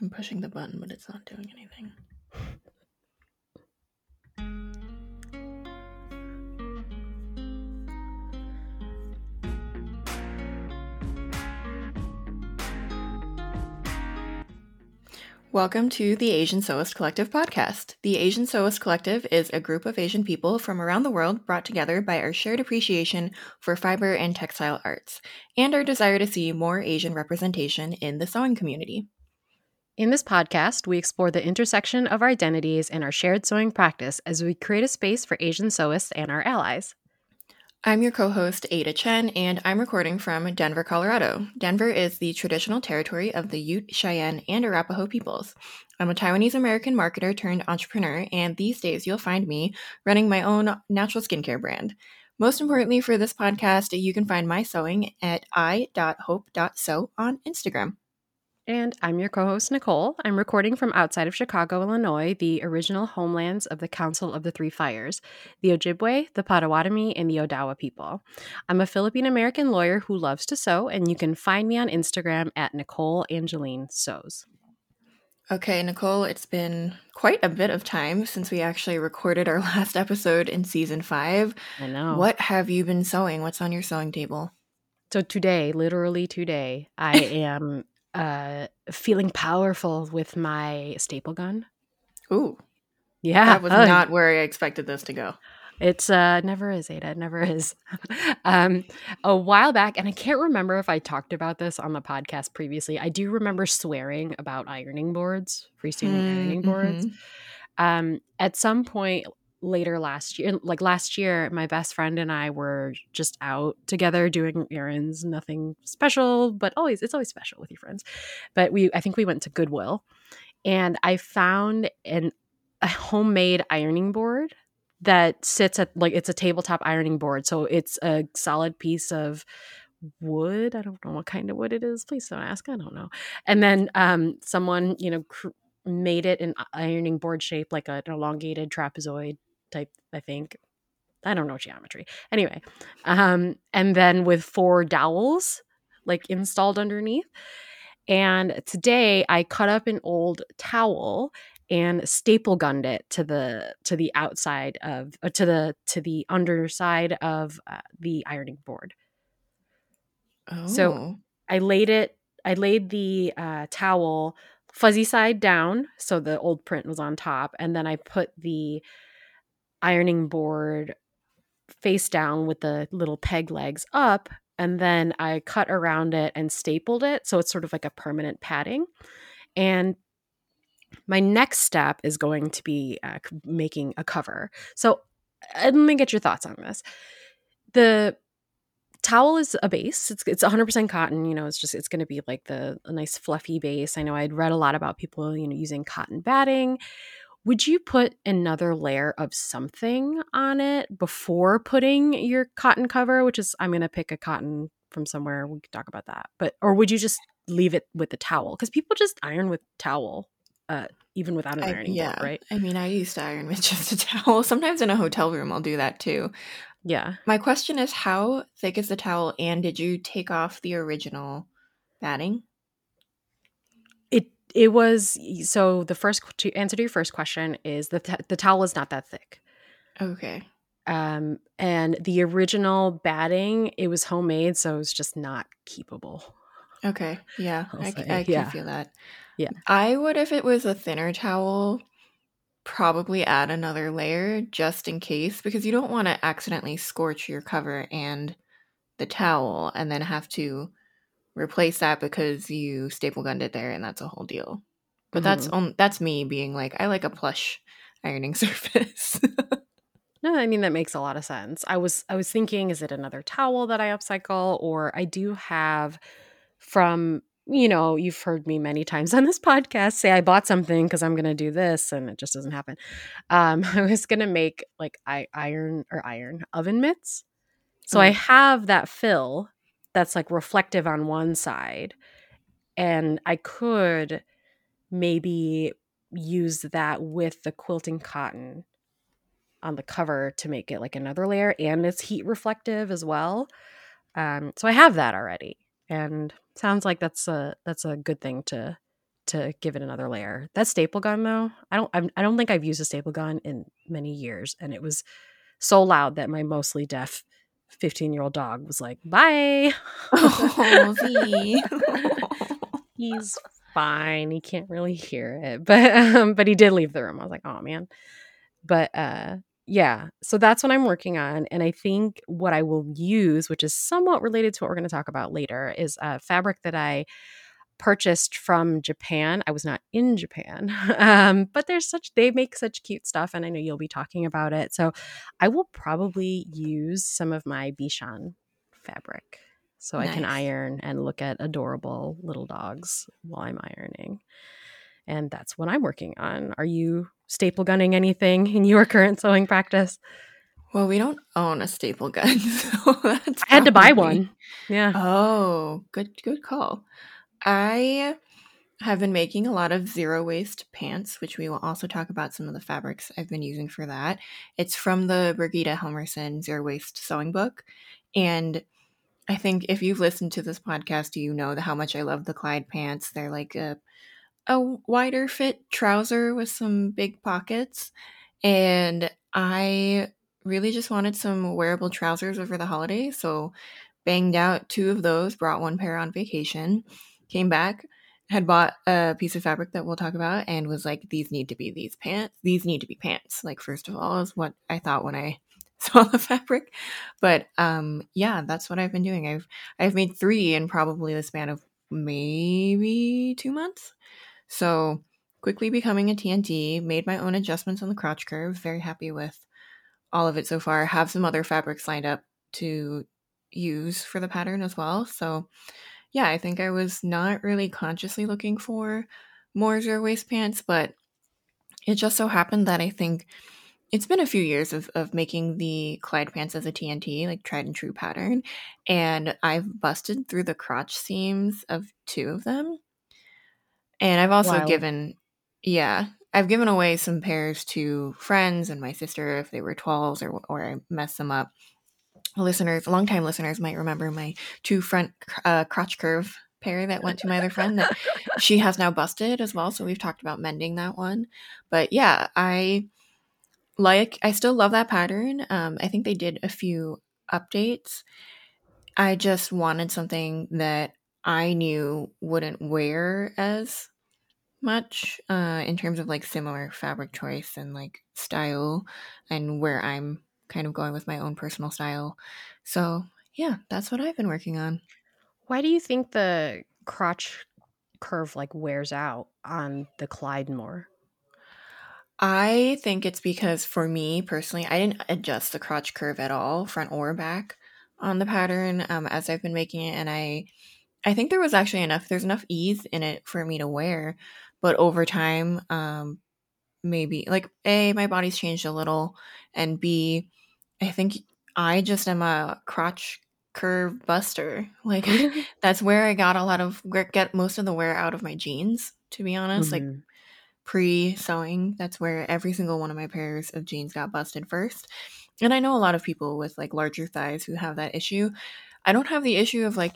I'm pushing the button, but it's not doing anything. Welcome to the Asian Sewist Collective podcast. The Asian Sewist Collective is a group of Asian people from around the world brought together by our shared appreciation for fiber and textile arts, and our desire to see more Asian representation in the sewing community. In this podcast, we explore the intersection of our identities and our shared sewing practice as we create a space for Asian sewists and our allies. I'm your co host, Ada Chen, and I'm recording from Denver, Colorado. Denver is the traditional territory of the Ute, Cheyenne, and Arapaho peoples. I'm a Taiwanese American marketer turned entrepreneur, and these days you'll find me running my own natural skincare brand. Most importantly, for this podcast, you can find my sewing at i.hope.sew on Instagram. And I'm your co host, Nicole. I'm recording from outside of Chicago, Illinois, the original homelands of the Council of the Three Fires the Ojibwe, the Potawatomi, and the Odawa people. I'm a Philippine American lawyer who loves to sew, and you can find me on Instagram at Nicole Angeline Sews. Okay, Nicole, it's been quite a bit of time since we actually recorded our last episode in season five. I know. What have you been sewing? What's on your sewing table? So today, literally today, I am uh, feeling powerful with my staple gun. Ooh. Yeah. That was oh, not where I expected this to go. It's uh never is, Ada. It never is. um a while back, and I can't remember if I talked about this on the podcast previously. I do remember swearing about ironing boards, freestanding mm, ironing boards. Mm-hmm. Um, at some point later last year like last year my best friend and i were just out together doing errands nothing special but always it's always special with your friends. But we i think we went to goodwill and i found an a homemade ironing board that sits at like it's a tabletop ironing board so it's a solid piece of wood i don't know what kind of wood it is please don't ask i don't know. And then um someone you know cr- made it an ironing board shape like an elongated trapezoid type, I think. I don't know geometry. Anyway, um, and then with four dowels like installed underneath. And today I cut up an old towel and staple gunned it to the to the outside of uh, to the to the underside of uh, the ironing board. Oh. So I laid it. I laid the uh, towel fuzzy side down, so the old print was on top, and then I put the ironing board face down with the little peg legs up and then I cut around it and stapled it so it's sort of like a permanent padding. And my next step is going to be uh, making a cover. So uh, let me get your thoughts on this. The towel is a base. It's it's 100% cotton, you know, it's just it's going to be like the a nice fluffy base. I know I'd read a lot about people, you know, using cotton batting would you put another layer of something on it before putting your cotton cover which is i'm going to pick a cotton from somewhere we could talk about that but or would you just leave it with the towel because people just iron with towel uh, even without an ironing yeah, board, right? I mean, I used to iron with just a towel. Sometimes in a hotel room, I'll do that too. Yeah. My question is, how thick is the towel, and did you take off the original batting? It was so the first to answer to your first question is the the towel is not that thick. Okay. Um, and the original batting, it was homemade, so it was just not keepable. Okay. Yeah, I, I, I yeah. can feel that. Yeah. I would if it was a thinner towel. Probably add another layer just in case because you don't want to accidentally scorch your cover and the towel and then have to replace that because you staple gunned it there and that's a whole deal. But mm-hmm. that's on that's me being like I like a plush ironing surface. no, I mean that makes a lot of sense. I was I was thinking is it another towel that I upcycle or I do have from you know, you've heard me many times on this podcast say I bought something because I'm going to do this and it just doesn't happen. Um, I was going to make like I iron or iron oven mitts. So I have that fill that's like reflective on one side and i could maybe use that with the quilting cotton on the cover to make it like another layer and it's heat reflective as well um, so i have that already and sounds like that's a that's a good thing to to give it another layer. That staple gun though, I don't I'm, I do not think I've used a staple gun in many years and it was so loud that my mostly deaf 15 year old dog was like, bye. Oh, He's fine. He can't really hear it, but um, but he did leave the room. I was like, oh man. But uh, yeah, so that's what I'm working on, and I think what I will use, which is somewhat related to what we're going to talk about later, is a fabric that I purchased from Japan. I was not in Japan, um, but there's such they make such cute stuff, and I know you'll be talking about it. So I will probably use some of my Bishan fabric so nice. I can iron and look at adorable little dogs while I'm ironing. And that's what I'm working on. Are you staple gunning anything in your current sewing practice? Well, we don't own a staple gun, so that's I had to buy one. Yeah. Oh, good good call. I have been making a lot of zero waste pants, which we will also talk about some of the fabrics I've been using for that. It's from the Birgitta Helmersson Zero Waste Sewing Book. And I think if you've listened to this podcast, you know how much I love the Clyde pants. They're like a, a wider fit trouser with some big pockets. And I really just wanted some wearable trousers over the holidays. So banged out two of those, brought one pair on vacation, came back, had bought a piece of fabric that we'll talk about, and was like, these need to be these pants. These need to be pants. Like, first of all, is what I thought when I saw the fabric. But um yeah, that's what I've been doing. I've I've made 3 in probably the span of maybe 2 months. So, quickly becoming a TNT, made my own adjustments on the crotch curve, very happy with all of it so far. Have some other fabrics lined up to use for the pattern as well. So, yeah, I think I was not really consciously looking for more zero waste pants, but it just so happened that I think it's been a few years of, of making the Clyde pants as a TNT, like tried and true pattern. And I've busted through the crotch seams of two of them. And I've also given, yeah, I've given away some pairs to friends and my sister if they were 12s or, or I messed them up. Listeners, longtime listeners might remember my two front uh, crotch curve pair that went to my other friend that she has now busted as well. So we've talked about mending that one. But yeah, I like I still love that pattern. Um, I think they did a few updates. I just wanted something that I knew wouldn't wear as much uh, in terms of like similar fabric choice and like style and where I'm kind of going with my own personal style. So, yeah, that's what I've been working on. Why do you think the crotch curve like wears out on the Clyde more? I think it's because for me personally, I didn't adjust the crotch curve at all, front or back, on the pattern um, as I've been making it, and I, I think there was actually enough. There's enough ease in it for me to wear, but over time, um, maybe like a my body's changed a little, and b, I think I just am a crotch curve buster. Like that's where I got a lot of get most of the wear out of my jeans. To be honest, mm-hmm. like pre sewing, that's where every single one of my pairs of jeans got busted first. And I know a lot of people with like larger thighs who have that issue. I don't have the issue of like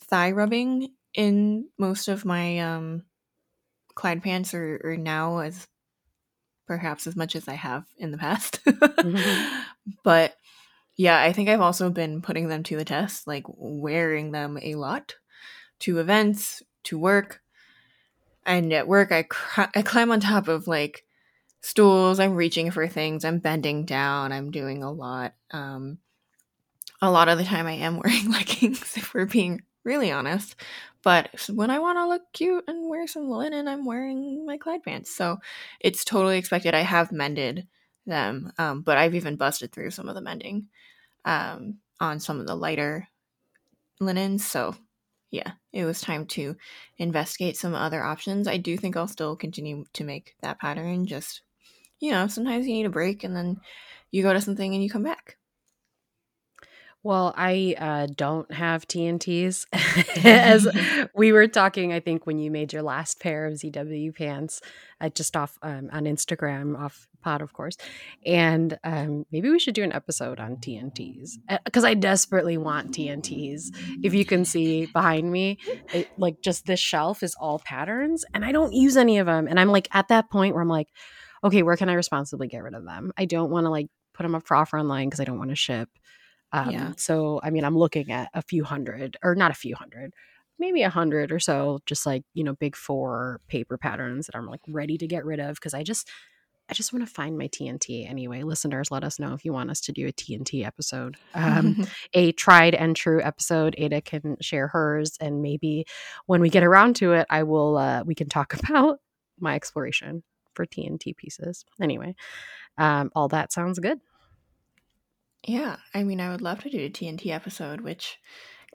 thigh rubbing in most of my um Clyde pants or, or now as perhaps as much as I have in the past. mm-hmm. But yeah, I think I've also been putting them to the test, like wearing them a lot to events, to work, and at work I cr- I climb on top of like stools. I'm reaching for things. I'm bending down. I'm doing a lot. Um, a lot of the time I am wearing leggings, if we're being really honest. But when I want to look cute and wear some linen, I'm wearing my Clyde pants. So it's totally expected. I have mended them, um, but I've even busted through some of the mending um, on some of the lighter linens. So yeah, it was time to investigate some other options. I do think I'll still continue to make that pattern. Just, you know, sometimes you need a break and then you go to something and you come back. Well, I uh, don't have TNTs. As we were talking, I think when you made your last pair of ZW pants, uh, just off um, on Instagram, off pod, of course. And um, maybe we should do an episode on TNTs because uh, I desperately want TNTs. If you can see behind me, it, like just this shelf is all patterns, and I don't use any of them. And I'm like at that point where I'm like, okay, where can I responsibly get rid of them? I don't want to like put them up for offer online because I don't want to ship. Um, yeah. So, I mean, I'm looking at a few hundred, or not a few hundred, maybe a hundred or so, just like you know, big four paper patterns that I'm like ready to get rid of because I just, I just want to find my TNT anyway. Listeners, let us know if you want us to do a TNT episode, um, a tried and true episode. Ada can share hers, and maybe when we get around to it, I will. Uh, we can talk about my exploration for TNT pieces. Anyway, um, all that sounds good. Yeah, I mean, I would love to do a TNT episode, which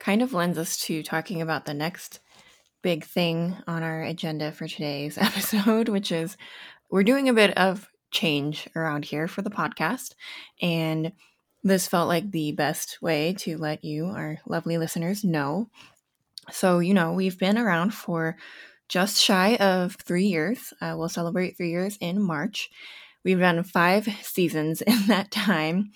kind of lends us to talking about the next big thing on our agenda for today's episode, which is we're doing a bit of change around here for the podcast. And this felt like the best way to let you, our lovely listeners, know. So, you know, we've been around for just shy of three years. Uh, we'll celebrate three years in March. We've done five seasons in that time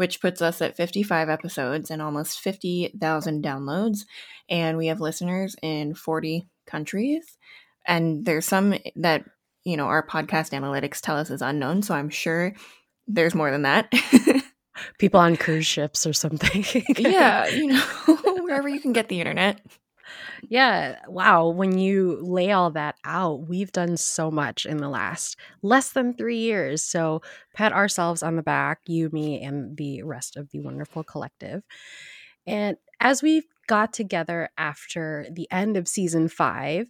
which puts us at 55 episodes and almost 50,000 downloads. And we have listeners in 40 countries. And there's some that, you know, our podcast analytics tell us is unknown. So I'm sure there's more than that. People on cruise ships or something. yeah, you know, wherever you can get the internet. Yeah. Wow. When you lay all that out, we've done so much in the last less than three years. So pat ourselves on the back, you, me, and the rest of the wonderful collective. And as we got together after the end of season five,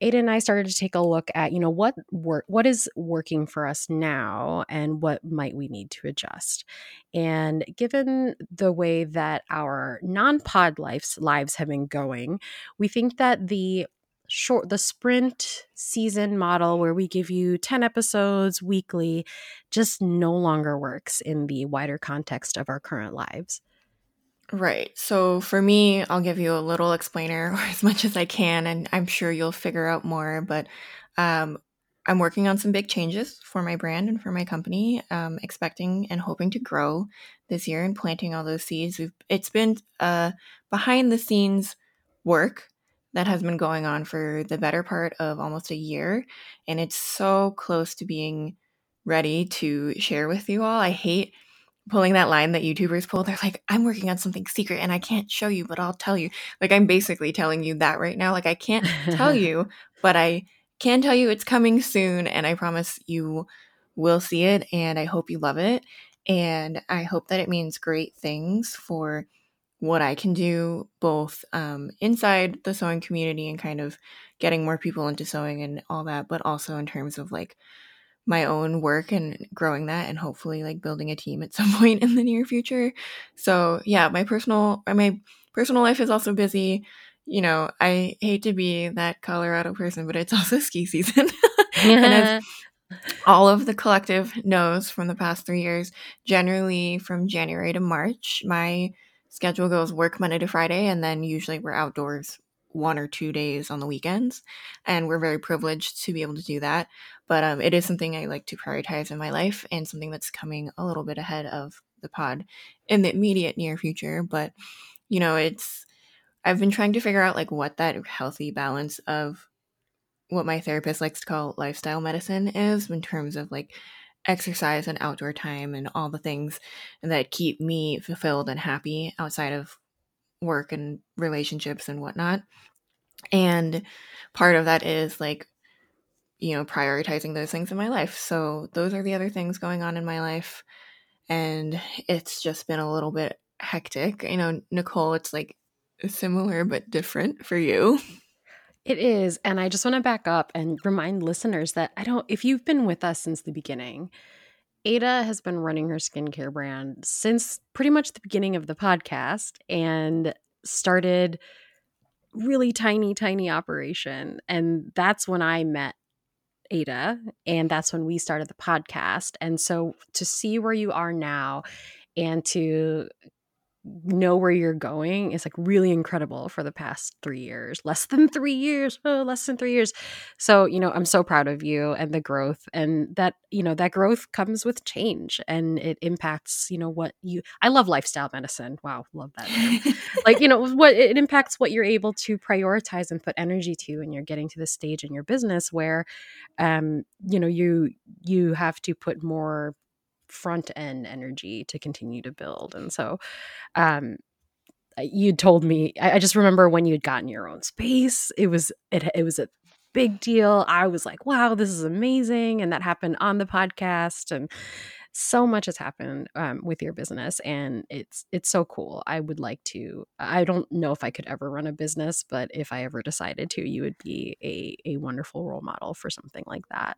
Ada and I started to take a look at, you know, what work what is working for us now and what might we need to adjust. And given the way that our non-pod lives lives have been going, we think that the short the sprint season model where we give you 10 episodes weekly just no longer works in the wider context of our current lives. Right. So for me, I'll give you a little explainer as much as I can, and I'm sure you'll figure out more. But um, I'm working on some big changes for my brand and for my company, um, expecting and hoping to grow this year and planting all those seeds. We've, it's been uh, behind the scenes work that has been going on for the better part of almost a year, and it's so close to being ready to share with you all. I hate pulling that line that YouTubers pull. They're like, I'm working on something secret and I can't show you, but I'll tell you. Like, I'm basically telling you that right now. Like, I can't tell you, but I can tell you it's coming soon. And I promise you will see it. And I hope you love it. And I hope that it means great things for what I can do both um, inside the sewing community and kind of getting more people into sewing and all that, but also in terms of like my own work and growing that and hopefully like building a team at some point in the near future. So, yeah, my personal uh, my personal life is also busy. You know, I hate to be that Colorado person, but it's also ski season. and as all of the collective knows from the past 3 years, generally from January to March, my schedule goes work Monday to Friday and then usually we're outdoors one or two days on the weekends and we're very privileged to be able to do that but um, it is something i like to prioritize in my life and something that's coming a little bit ahead of the pod in the immediate near future but you know it's i've been trying to figure out like what that healthy balance of what my therapist likes to call lifestyle medicine is in terms of like exercise and outdoor time and all the things that keep me fulfilled and happy outside of work and relationships and whatnot. And part of that is like, you know, prioritizing those things in my life. So those are the other things going on in my life. And it's just been a little bit hectic. You know, Nicole, it's like similar but different for you. It is. And I just want to back up and remind listeners that I don't, if you've been with us since the beginning, Ada has been running her skincare brand since pretty much the beginning of the podcast and started really tiny, tiny operation. And that's when I met Ada, and that's when we started the podcast. And so to see where you are now and to know where you're going is like really incredible for the past three years less than three years oh, less than three years. So you know i'm so proud of you and the growth and that you know that growth comes with change and it impacts you know what you i love lifestyle medicine. Wow love that like you know what it impacts what you're able to prioritize and put energy to and you're getting to the stage in your business where um you know you you have to put more front end energy to continue to build. And so, um, you told me, I, I just remember when you'd gotten your own space, it was, it, it was a big deal. I was like, wow, this is amazing. And that happened on the podcast. And so much has happened um, with your business and it's it's so cool i would like to i don't know if i could ever run a business but if i ever decided to you would be a, a wonderful role model for something like that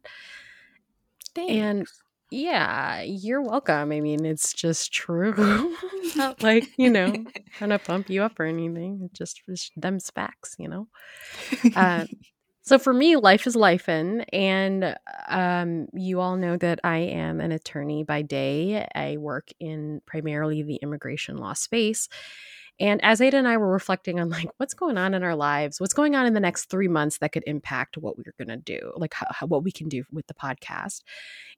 Thanks. and yeah, you're welcome. I mean, it's just true. Not like, you know, trying to pump you up or anything. It's just it's them facts, you know? Uh, so for me, life is life in, and um, you all know that I am an attorney by day. I work in primarily the immigration law space. And as Ada and I were reflecting on like what's going on in our lives, what's going on in the next three months that could impact what we're going to do, like how, how, what we can do with the podcast.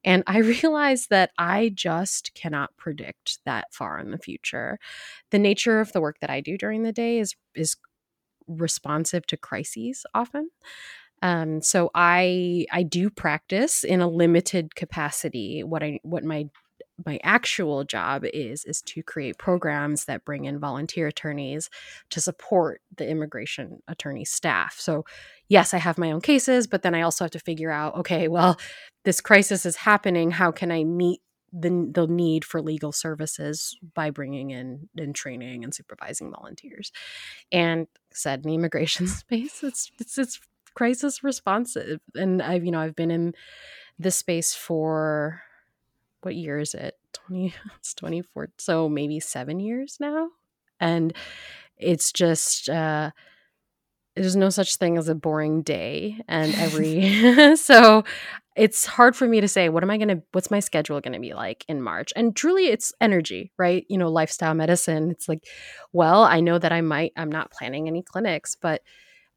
And I realized that I just cannot predict that far in the future. The nature of the work that I do during the day is is responsive to crises often. Um, so I I do practice in a limited capacity. What I what my my actual job is is to create programs that bring in volunteer attorneys to support the immigration attorney staff. So yes i have my own cases but then i also have to figure out okay well this crisis is happening. How can i meet the, the need for legal services by bringing in and training and supervising volunteers? And said in the immigration space it's it's it's crisis responsive. And i've you know i've been in this space for what year is it? 20 it's 24 so maybe 7 years now. And it's just uh there's no such thing as a boring day and every so it's hard for me to say what am i going to what's my schedule going to be like in march and truly it's energy right you know lifestyle medicine it's like well i know that i might i'm not planning any clinics but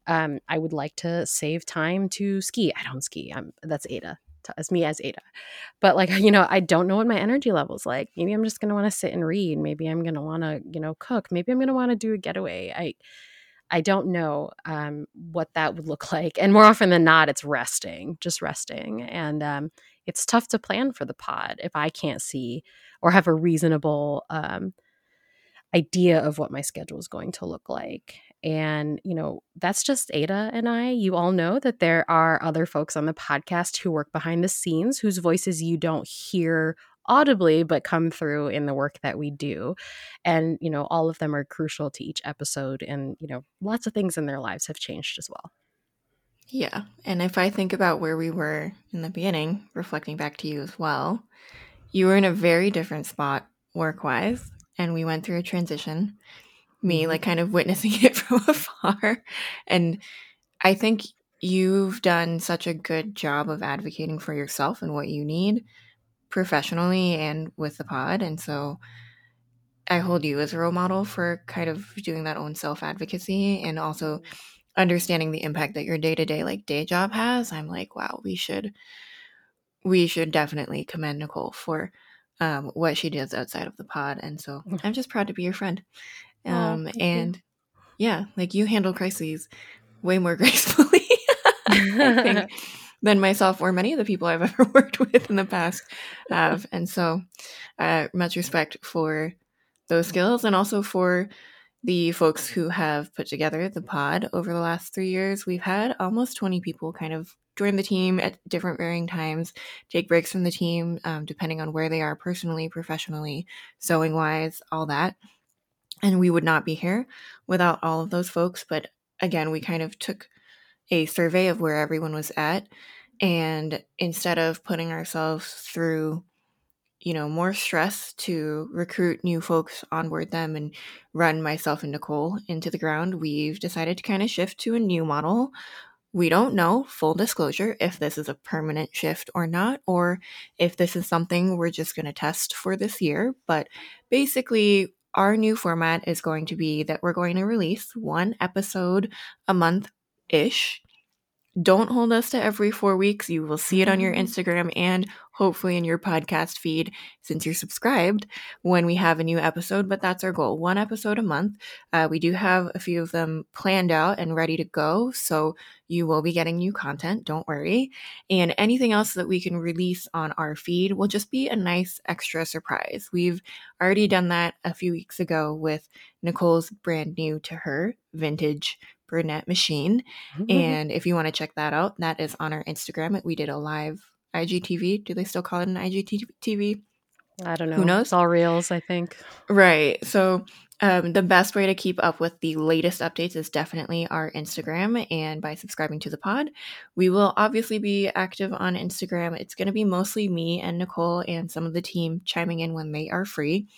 um, i would like to save time to ski i don't ski i'm that's ada as me as Ada. But like, you know, I don't know what my energy level's like. Maybe I'm just going to want to sit and read. Maybe I'm going to want to, you know, cook. Maybe I'm going to want to do a getaway. I I don't know um, what that would look like. And more often than not, it's resting, just resting. And um, it's tough to plan for the pod if I can't see or have a reasonable um, idea of what my schedule is going to look like. And, you know, that's just Ada and I. You all know that there are other folks on the podcast who work behind the scenes whose voices you don't hear audibly but come through in the work that we do. And you know all of them are crucial to each episode and you know lots of things in their lives have changed as well. Yeah and if i think about where we were in the beginning reflecting back to you as well you were in a very different spot work wise and we went through a transition me mm-hmm. like kind of witnessing it from afar and i think you've done such a good job of advocating for yourself and what you need professionally and with the pod and so i hold you as a role model for kind of doing that own self advocacy and also mm-hmm. understanding the impact that your day-to-day like day job has i'm like wow we should we should definitely commend nicole for um, what she does outside of the pod and so mm. i'm just proud to be your friend um, and you. yeah, like you handle crises way more gracefully, think, than myself or many of the people I've ever worked with in the past have. And so, uh, much respect for those skills and also for the folks who have put together the pod over the last three years. We've had almost 20 people kind of join the team at different varying times, take breaks from the team, um, depending on where they are personally, professionally, sewing wise, all that and we would not be here without all of those folks. But again, we kind of took a survey of where everyone was at. And instead of putting ourselves through, you know, more stress to recruit new folks, onboard them, and run myself and Nicole into the ground, we've decided to kind of shift to a new model. We don't know, full disclosure, if this is a permanent shift or not, or if this is something we're just going to test for this year. But basically, our new format is going to be that we're going to release one episode a month ish don't hold us to every four weeks. You will see it on your mm-hmm. Instagram and hopefully in your podcast feed since you're subscribed when we have a new episode. But that's our goal one episode a month. Uh, we do have a few of them planned out and ready to go. So you will be getting new content. Don't worry. And anything else that we can release on our feed will just be a nice extra surprise. We've already done that a few weeks ago with Nicole's brand new to her vintage brunette machine. Mm-hmm. And if you want to check that out, that is on our Instagram. We did a live IGTV. Do they still call it an IGTV? I don't know. Who knows? It's all reels, I think. Right. So um, the best way to keep up with the latest updates is definitely our Instagram and by subscribing to the pod. We will obviously be active on Instagram. It's going to be mostly me and Nicole and some of the team chiming in when they are free.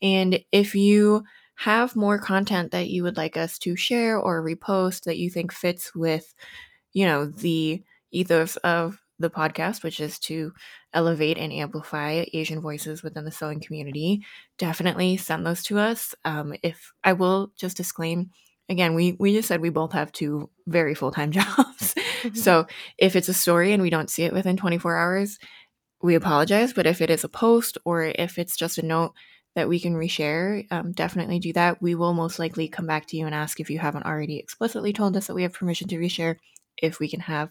And if you have more content that you would like us to share or repost that you think fits with, you know, the ethos of the podcast, which is to elevate and amplify Asian voices within the sewing community, definitely send those to us. Um, if I will just disclaim, again, we we just said we both have two very full time jobs. so if it's a story and we don't see it within 24 hours, we apologize. But if it is a post or if it's just a note that we can reshare, um, definitely do that. We will most likely come back to you and ask if you haven't already explicitly told us that we have permission to reshare, if we can have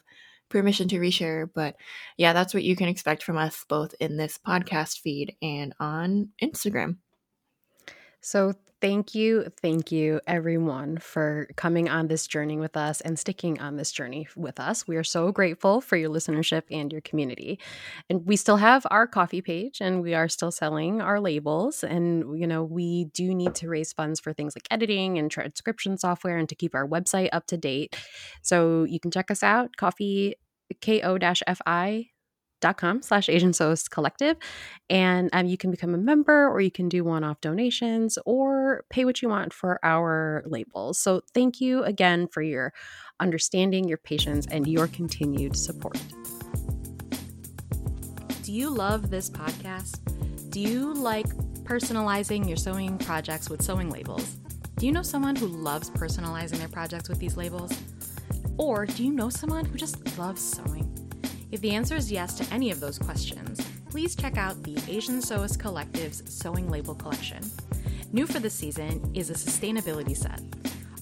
permission to reshare. But yeah, that's what you can expect from us both in this podcast feed and on Instagram. So, thank you, thank you, everyone, for coming on this journey with us and sticking on this journey with us. We are so grateful for your listenership and your community. And we still have our Ko-fi page and we are still selling our labels. And, you know, we do need to raise funds for things like editing and transcription software and to keep our website up to date. So, you can check us out, coffee, ko-fi dot com slash Asian Sewist Collective. And um, you can become a member or you can do one off donations or pay what you want for our labels. So thank you again for your understanding, your patience, and your continued support. Do you love this podcast? Do you like personalizing your sewing projects with sewing labels? Do you know someone who loves personalizing their projects with these labels? Or do you know someone who just loves sewing? If the answer is yes to any of those questions, please check out the Asian Sewist Collective's Sewing Label Collection. New for this season is a sustainability set.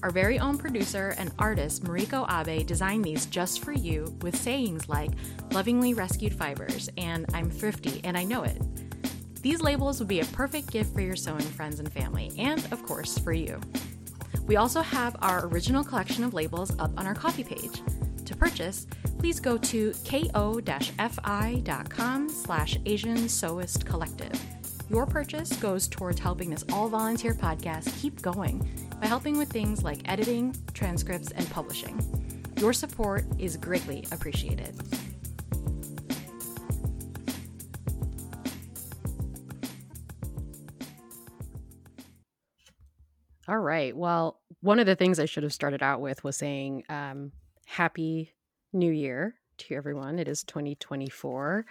Our very own producer and artist Mariko Abe designed these just for you with sayings like lovingly rescued fibers and I'm thrifty and I know it. These labels would be a perfect gift for your sewing friends and family, and of course, for you. We also have our original collection of labels up on our Ko-fi page. To purchase, please go to ko-fi.com slash Asian Sewist Collective. Your purchase goes towards helping this all-volunteer podcast keep going by helping with things like editing, transcripts, and publishing. Your support is greatly appreciated. All right. Well, one of the things I should have started out with was saying um, happy new year to everyone. It is 2024.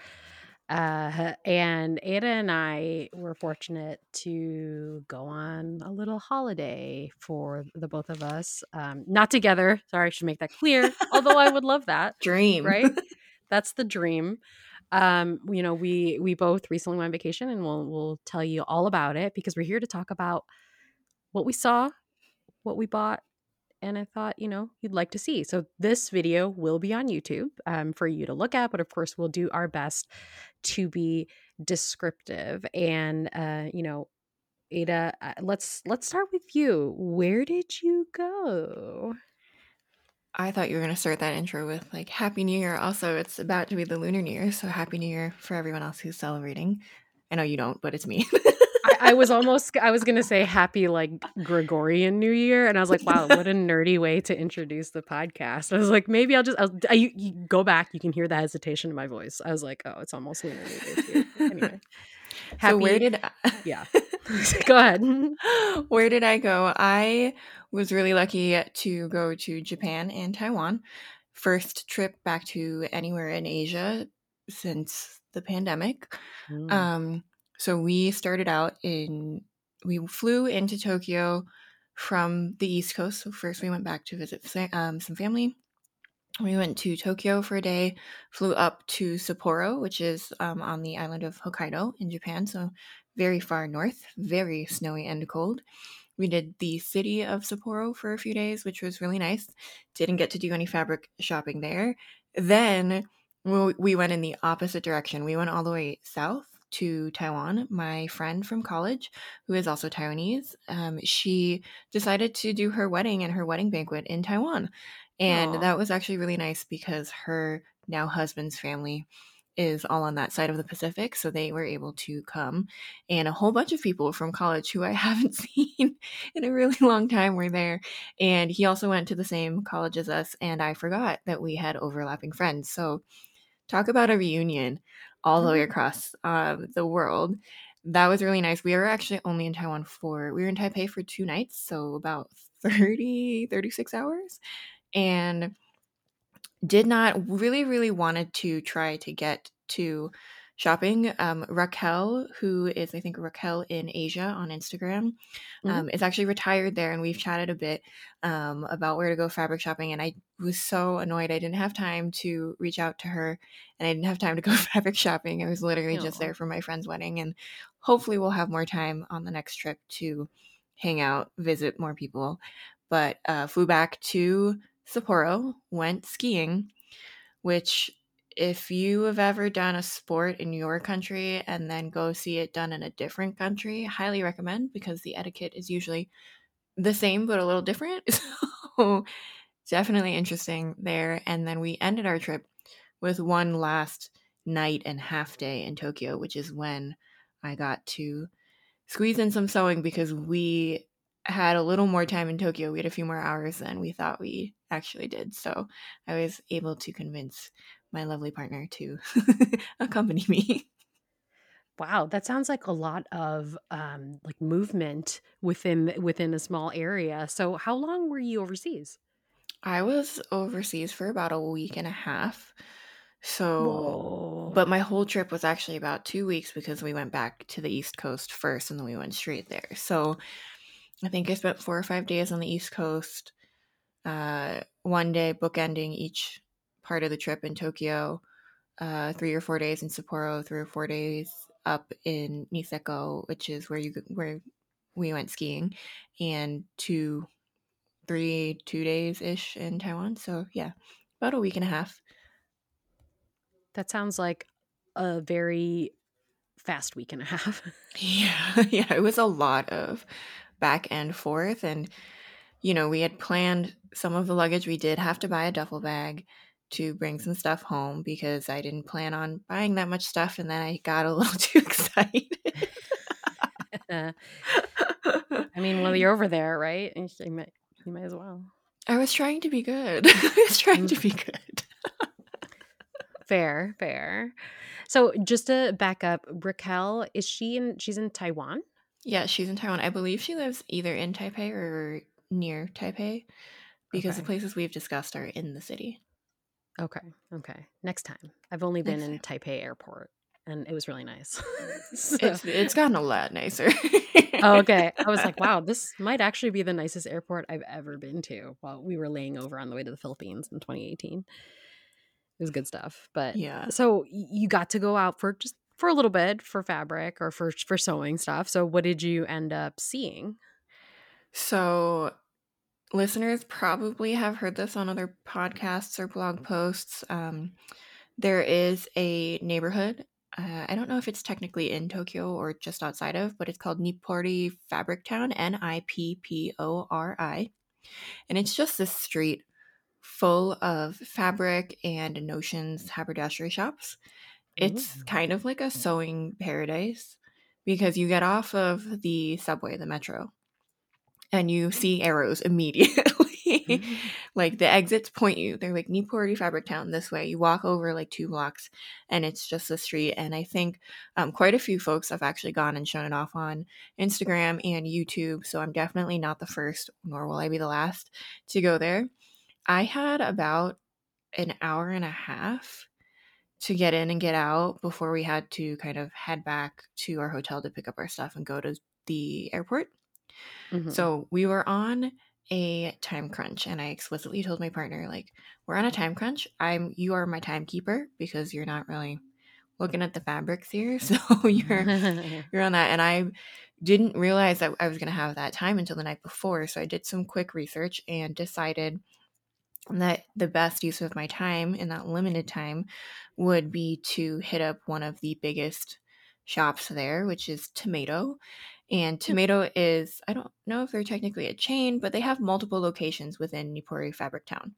Uh, and Ada and I were fortunate to go on a little holiday for the both of us. Um, not together. Sorry, I should make that clear. Although I would love that. Dream. Right? That's the dream. Um, you know, we we both recently went on vacation and we'll we'll tell you all about it because we're here to talk about what we saw, what we bought, and I thought, you know, you'd like to see. So this video will be on YouTube um, for you to look at, but of course, we'll do our best to be descriptive. And uh, you know, Ada, uh, let's let's start with you. Where did you go? I thought you were going to start that intro with like Happy New Year. Also, it's about to be the Lunar New Year, so Happy New Year for everyone else who's celebrating. I know you don't, but it's me. I, was almost I was gonna say happy like Gregorian New Year, and I was like, wow, what a nerdy way to introduce the podcast. I was like, maybe I'll just I'll, I, you, you go back, you can hear the hesitation in my voice. I was like, oh, it's almost Lunar New Year. Anyway, happy, so where did I, yeah? go ahead. Where did I go? I was really lucky to go to Japan and Taiwan. First trip back to anywhere in Asia since the pandemic. Mm. Um, so we started out in we flew into Tokyo from the East Coast. So first we went back to visit um, some family. We went to Tokyo for a day, flew up to Sapporo, which is um, on the island of Hokkaido in Japan, so very far north, very snowy and cold. We did the city of Sapporo for a few days, which was really nice. Didn't get to do any fabric shopping there. Then we went in the opposite direction. We went all the way south to Taiwan. My friend from college, who is also Taiwanese, um, she decided to do her wedding and her wedding banquet in Taiwan. And Aww. that was actually really nice because her now husband's family is all on that side of the Pacific. So they were able to come. And a whole bunch of people from college who I haven't seen in a really long time were there. And he also went to the same college as us. And I forgot that we had overlapping friends. So talk about a reunion all the way mm-hmm. across um, the world. That was really nice. We were actually only in Taiwan for, we were in Taipei for two nights. So about 30, 36 hours. And did not really, really wanted to try to get to shopping. Um, Raquel, who is, I think, Raquel in Asia on Instagram, mm-hmm. um, is actually retired there. And we've chatted a bit um, about where to go fabric shopping. And I was so annoyed I didn't have time to reach out to her and I didn't have time to go fabric shopping. I was literally Aww. just there for my friend's wedding. And hopefully we'll have more time on the next trip to hang out, visit more people. But uh, flew back to Sapporo, went skiing, which if you have ever done a sport in your country and then go see it done in a different country, highly recommend because the etiquette is usually the same but a little different. So definitely interesting there. And then we ended our trip with one last night and half day in Tokyo, which is when I got to squeeze in some sewing because we had a little more time in Tokyo. We had a few more hours than we thought we actually did. So I was able to convince my lovely partner to accompany me. Wow, that sounds like a lot of um, like movement within within a small area. So, how long were you overseas? I was overseas for about a week and a half. So, Whoa. but my whole trip was actually about two weeks because we went back to the East Coast first and then we went straight there. So, I think I spent four or five days on the East Coast, uh, one day bookending each part of the trip in Tokyo, uh, three or four days in Sapporo, three or four days up in Niseko, which is where you where we went skiing, and two, three, two days ish in Taiwan. So yeah, about a week and a half. That sounds like a very fast week and a half. yeah, yeah, it was a lot of back and forth. And, you know, we had planned some of the luggage. We did have to buy a duffel bag to bring some stuff home because I didn't plan on buying that much stuff. And then I got a little too uh, excited. I mean, well, you're over there, right? You might, you might as well. I was trying to be good. I was trying to mm-hmm. be good. fair, fair. So just to back up, Raquel, is she in she's in Taiwan? Yeah, she's in Taiwan. I believe she lives either in Taipei or near Taipei because okay. the places we've discussed are in the city. Okay. Okay. Next time. I've only been Next in time. Taipei airport and it was really nice. so. It's it's gotten a lot nicer. oh, okay. I was like, wow, this might actually be the nicest airport I've ever been to while we were laying over on the way to the Philippines in 2018. It was good stuff. But yeah. So you got to go out for just for a little bit for fabric or for for sewing stuff. So what did you end up seeing? So listeners probably have heard this on other podcasts or blog posts. Um, there is a neighborhood. Uh, I don't know if it's technically in Tokyo or just outside of, but it's called Nippori Fabric Town, N I P P O R I. And it's just this street full of fabric and notions haberdashery shops. It's kind of like a sewing paradise because you get off of the subway, the metro, and you see arrows immediately. Mm-hmm. like the exits point you. They're like Nippori Fabric Town this way. You walk over like two blocks and it's just a street. And I think um, quite a few folks have actually gone and shown it off on Instagram and YouTube. So I'm definitely not the first, nor will I be the last to go there. I had about an hour and a half to get in and get out before we had to kind of head back to our hotel to pick up our stuff and go to the airport. Mhm. So we were on a time crunch and I explicitly told my partner like we're on a time crunch. I'm you are my timekeeper because you're not really looking at the fabrics here. So you're you're on that and I didn't realize that I was going to have that time until the night before. So I did some quick research and decided that the best use of my time in that limited time would be to hit up one of the biggest shops there, which is Tomato. And Tomato is, I don't know if they're technically a chain, but they have multiple locations within Nippori Fabric Town.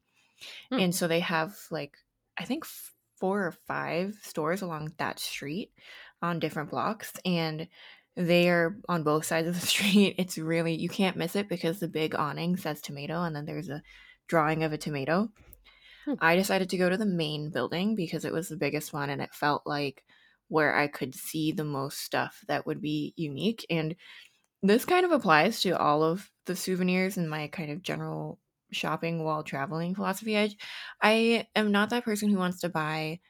Hmm. And so they have like, I think f- four or five stores along that street on different blocks. And they are on both sides of the street. It's really, you can't miss it because the big awning says tomato and then there's a drawing of a tomato. Hmm. I decided to go to the main building because it was the biggest one and it felt like where I could see the most stuff that would be unique. And this kind of applies to all of the souvenirs and my kind of general shopping while traveling philosophy. I, I am not that person who wants to buy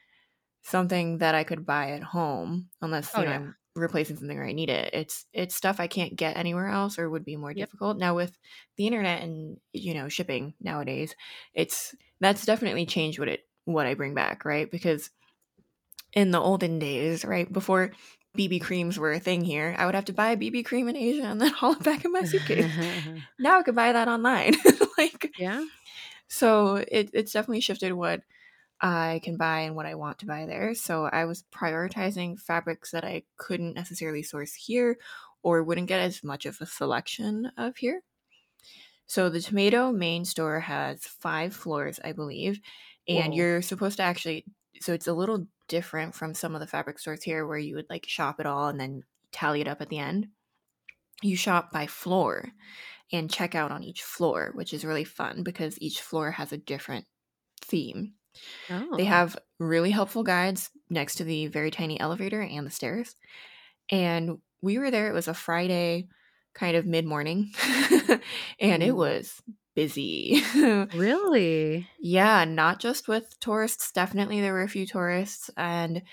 something that I could buy at home unless Oh, you know yeah. I'm replacing something where I need it. It's it's stuff I can't get anywhere else or would be more Yep. difficult. Now with the internet and you know shipping nowadays, it's that's definitely changed what it what I bring back, right? Because in the olden days, right, before BB creams were a thing here, I would have to buy a BB cream in Asia and then haul it back in my suitcase. now I could buy that online. like yeah. so it, it's definitely shifted what I can buy and what I want to buy there. So I was prioritizing fabrics that I couldn't necessarily source here or wouldn't get as much of a selection of here. So the tomato main store has five floors, I believe, and Whoa. you're supposed to actually so it's a little different from some of the fabric stores here where you would like shop it all and then tally it up at the end. You shop by floor and check out on each floor, which is really fun because each floor has a different theme. Oh. They have really helpful guides next to the very tiny elevator and the stairs. And we were there, it was a Friday, kind of mid morning, and it Mm. was busy. really. yeah, not just with tourists. Definitely, there were a few tourists, and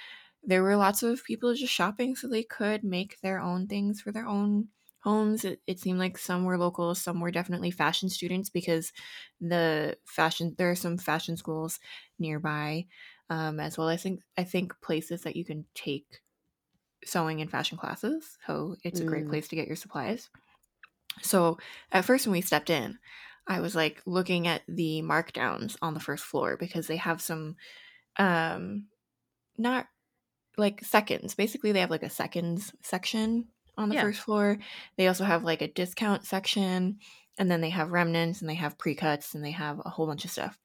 there were lots of people just shopping so they could make their own things for their own homes. It, it seemed like some were local, some were definitely fashion students because the fashion there are some fashion schools nearby, um, as well. I think I think places that you can take sewing and fashion classes. So it's a great Mm. place to get your supplies. So at first, when we stepped in, I was like looking at the markdowns on the first floor because they have some, um, not like seconds. Basically, they have like a seconds section on the Yeah. first floor. They also have like a discount section, and then they have remnants and they have pre-cuts and they have a whole bunch of stuff.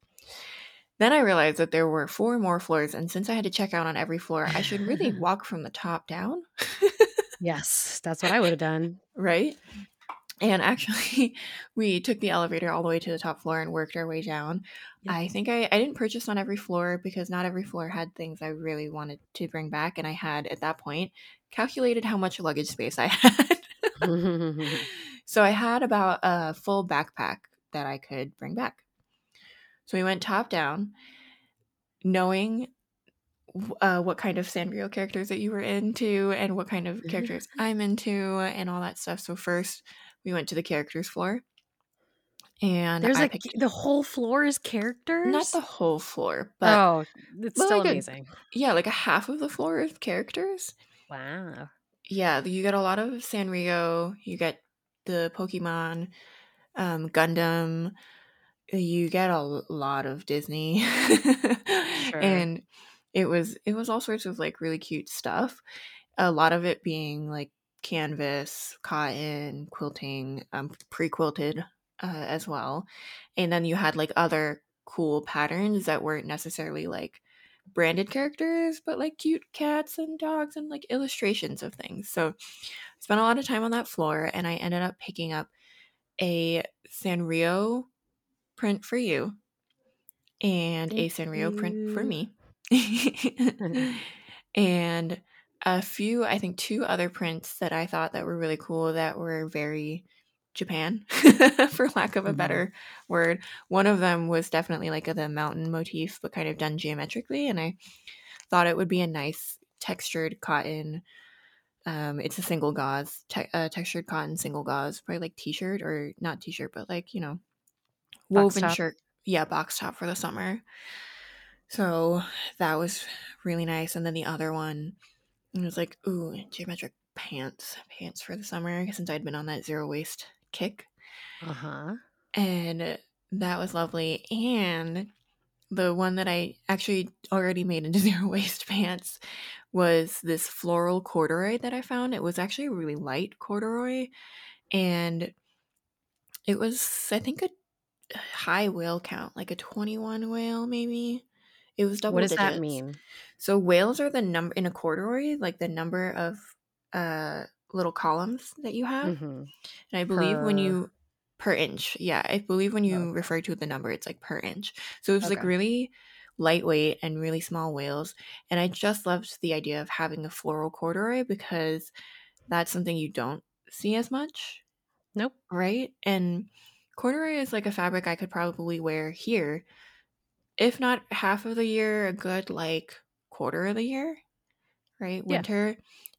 Then I realized that there were four more floors, and since I had to check out on every floor, I should really walk from the top down, Yes, that's what I would have done. right? And actually, we took the elevator all the way to the top floor and worked our way down. Yep. I think I, I didn't purchase on every floor because not every floor had things I really wanted to bring back. And I had, at that point, calculated how much luggage space I had. so I had about a full backpack that I could bring back. So we went top down, knowing uh, what kind of Sanrio characters that you were into and what kind of characters I'm into and all that stuff. So first, we went to the characters floor, and There's I like picked the whole floor is characters. not the whole floor, but oh, it's but still like a- amazing. yeah, like a half of the floor is characters. Wow. Yeah, you get a lot of Sanrio. You get the Pokemon, um, Gundam. You get a lot of Disney, Sure. and it was it was all sorts of like really cute stuff. A lot of it being like canvas, cotton, quilting, um, pre-quilted uh, as well, and then you had like other cool patterns that weren't necessarily like branded characters, but like cute cats and dogs and like illustrations of things. So I spent a lot of time on that floor and I ended up picking up a Sanrio print for you and a Thank Sanrio print for me. and a few, I think two other prints that I thought that were really cool that were very Japan, for lack of a Mhm. better word. One of them was definitely like a, the mountain motif, but kind of done geometrically, and I thought it would be a nice textured cotton Um, it's a single gauze, te- uh, textured cotton single gauze, probably like t-shirt or not t-shirt, but like you know, woven top. shirt. Yeah, box top for the summer. So that was really nice. And then the other one, it was like, ooh, geometric pants, pants for the summer, since I'd been on that zero waste kick. Uh huh. And that was lovely. And the one that I actually already made into zero waste pants was this floral corduroy that I found. It was actually a really light corduroy. And it was, I think, a high wale count, like a 21 wale, maybe. It was double What does digits. that mean? So wales are the number in a corduroy, like the number of uh little columns that you have. hmm And I believe when you per inch, yeah, I believe when you Okay. refer to the number, it's like per inch. So it was like really lightweight and really small wales. And I just loved the idea of having a floral corduroy because that's something you don't see as much, Nope. right? And corduroy is like a fabric I could probably wear here, if not half of the year, a good like quarter of the year, right? Yeah. Winter.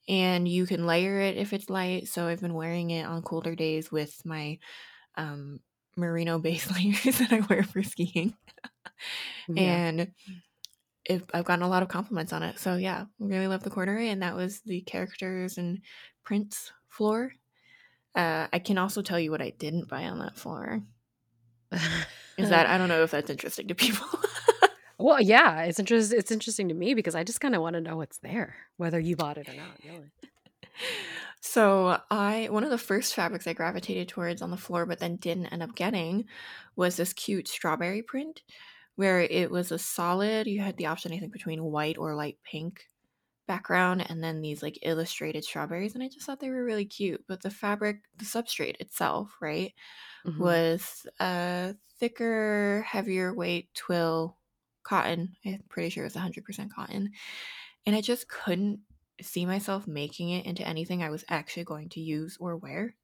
And you can layer it if it's light. So I've been wearing it on colder days with my um, merino base layers that I wear for skiing. Yeah. And it, I've gotten a lot of compliments on it. So yeah, really love the corduroy. And that was the characters and prints floor. Uh, I can also tell you what I didn't buy on that floor. Is that I don't know if that's interesting to people. well, yeah, it's interest. It's interesting to me because I just kind of want to know what's there, whether you bought it or not. Really. so I one of the first fabrics I gravitated towards on the floor, but then didn't end up getting, was this cute strawberry print, where it was a solid. You had the option, I think, between white or light pink background, and then these like illustrated strawberries, and I just thought they were really cute. But the fabric, the substrate itself, right, Mhm. was a thicker, heavier weight twill cotton. I'm pretty sure it was 100% cotton. And I just couldn't see myself making it into anything I was actually going to use or wear.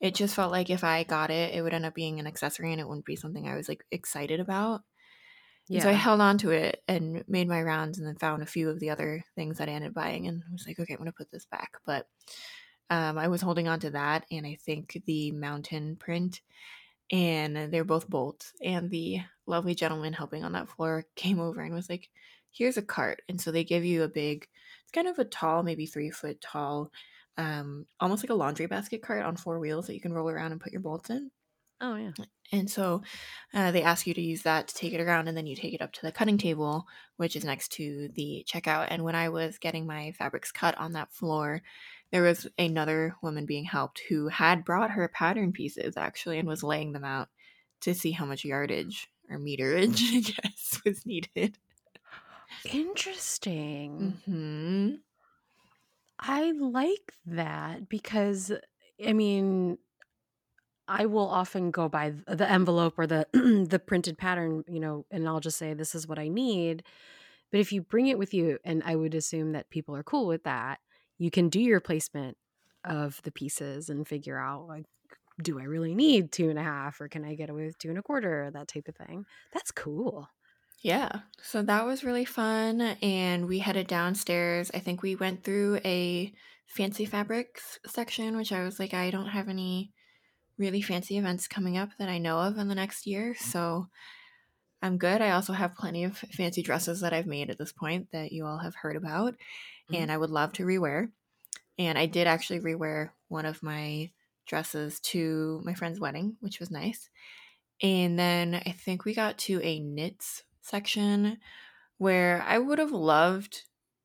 It just felt like if I got it, it would end up being an accessory and it wouldn't be something I was like excited about. And so I held on to it and made my rounds and then found a few of the other things that I ended up buying and was like, okay, I'm going to put this back. But um, I was holding on to that and I think the mountain print and they're both bolts. And the lovely gentleman helping on that floor came over and was like, here's a cart. And so they give you a big, it's kind of a tall, maybe three foot tall, um, almost like a laundry basket cart on four wheels that you can roll around and put your bolts in. Oh yeah. And so uh, they ask you to use that to take it around, and then you take it up to the cutting table, which is next to the checkout. And when I was getting my fabrics cut on that floor, there was another woman being helped who had brought her pattern pieces actually and was laying them out to see how much yardage or meterage, I guess, was needed. Interesting. hmm I like that because I mean I will often go by the envelope or the the printed pattern, you know, and I'll just say this is what I need. But if you bring it with you, and I would assume that people are cool with that, you can do your placement of the pieces and figure out like, do I really need two and a half, or can I get away with two and a quarter, or that type of thing. That's cool. Yeah. So that was really fun. And we headed downstairs. I think we went through a fancy fabrics section, which I was like, I don't have any really fancy events coming up that I know of in the next year. Mm-hmm. So I'm good. I also have plenty of fancy dresses that I've made at this point that you all have heard about mm-hmm. and I would love to rewear. And I did actually rewear one of my dresses to my friend's wedding, which was nice. And then I think we got to a knits section where I would have loved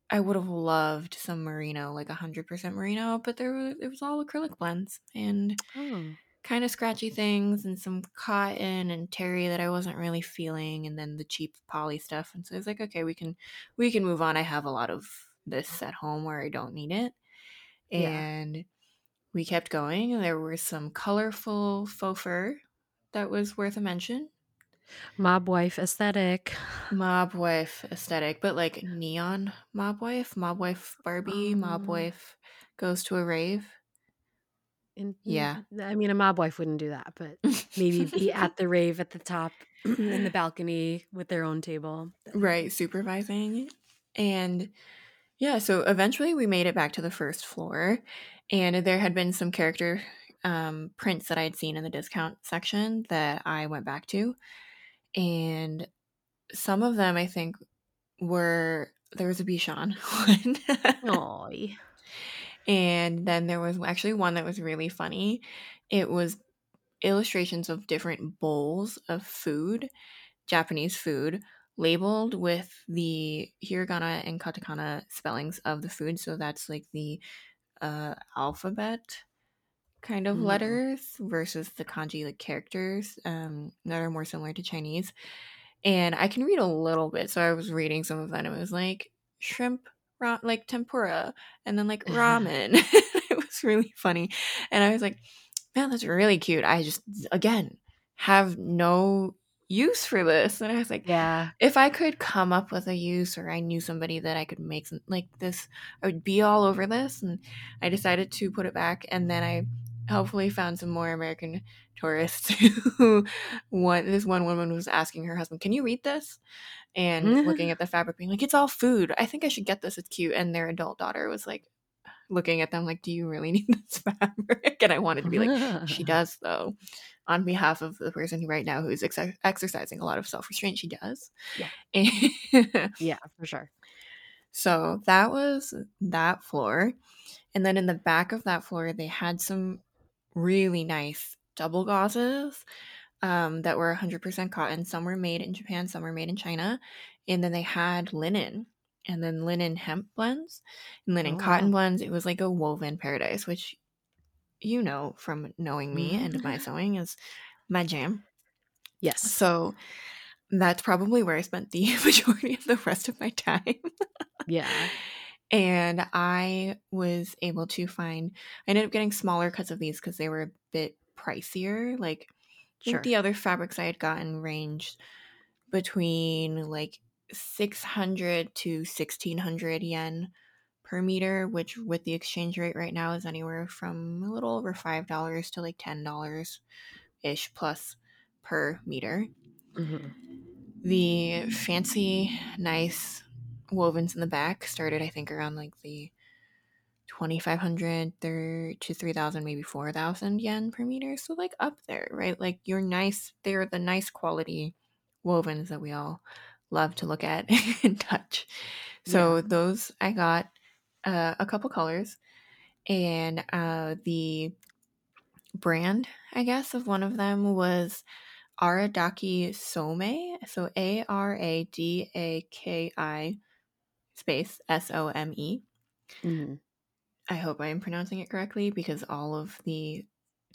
I would have loved some merino, like 100% merino, but there was it was all acrylic blends and Oh. Kind of scratchy things and some cotton and terry that I wasn't really feeling and then the cheap poly stuff and so I was like okay we can we can move on. I have a lot of this at home where I don't need it. Yeah. and we kept going there were some colorful faux fur that was worth a mention. Mob wife aesthetic. mob wife aesthetic but like neon mob wife mob wife Barbie mob Um, wife goes to a rave And Yeah. I mean, a mob wife wouldn't do that, but maybe be at the rave at the top in the balcony with their own table. right supervising and Yeah, so eventually we made it back to the first floor, and there had been some character um, prints that I had seen in the discount section that I went back to. And some of them I think were there was a Bichon one. And then there was actually one that was really funny. It was illustrations of different bowls of food, Japanese food, labeled with the hiragana and katakana spellings of the food. So that's like the uh, alphabet kind of Mhm. letters versus the kanji like characters um, that are more similar to Chinese. And I can read a little bit, so I was reading some of that. And it was like shrimp, ra- like tempura, and then like ramen. it was really funny, and I was like, "Man, that's really cute." I just again have no use for this, and I was like, yeah. if I could come up with a use or I knew somebody that I could make some, like this, I would be all over this. And I decided to put it back. And then I hopefully found some more American tourists who what this one woman was asking her husband, Can you read this? And looking mm-hmm. at the fabric, being like, It's all food. I think I should get this. It's cute. And their adult daughter was like looking at them like, Do you really need this fabric? And I wanted to be like, She does though on behalf of the person who right now who's ex- exercising a lot of self-restraint she does Yeah. Yeah, for sure. so that was that floor and then in the back of that floor they had some really nice double gauzes um, that were 100% cotton some were made in japan some were made in china and then they had linen and then linen hemp blends and linen Oh, cotton wow. blends it was like a woven paradise which you know from knowing me and my sewing is my jam Yes. so that's probably where I spent the majority of the rest of my time. yeah. And I was able to find, I ended up getting smaller cuts of these because they were a bit pricier. Like, Sure. the other fabrics I had gotten ranged between like 600 to 1600 yen per meter, which with the exchange rate right now is anywhere from a little over $5 to like $10 ish plus per meter. Mhm. The fancy, nice wovens in the back started, I think, around like the 2500 to 3000 maybe 4000 yen per meter so like up there right? Like you're nice they're the nice quality wovens that we all love to look at and touch. So those i got uh, a couple colors and uh, the brand i guess of one of them was aradaki some so a-r-a-d-a-k-i space s-o-m-e Mhm. I hope I am pronouncing it correctly because all of the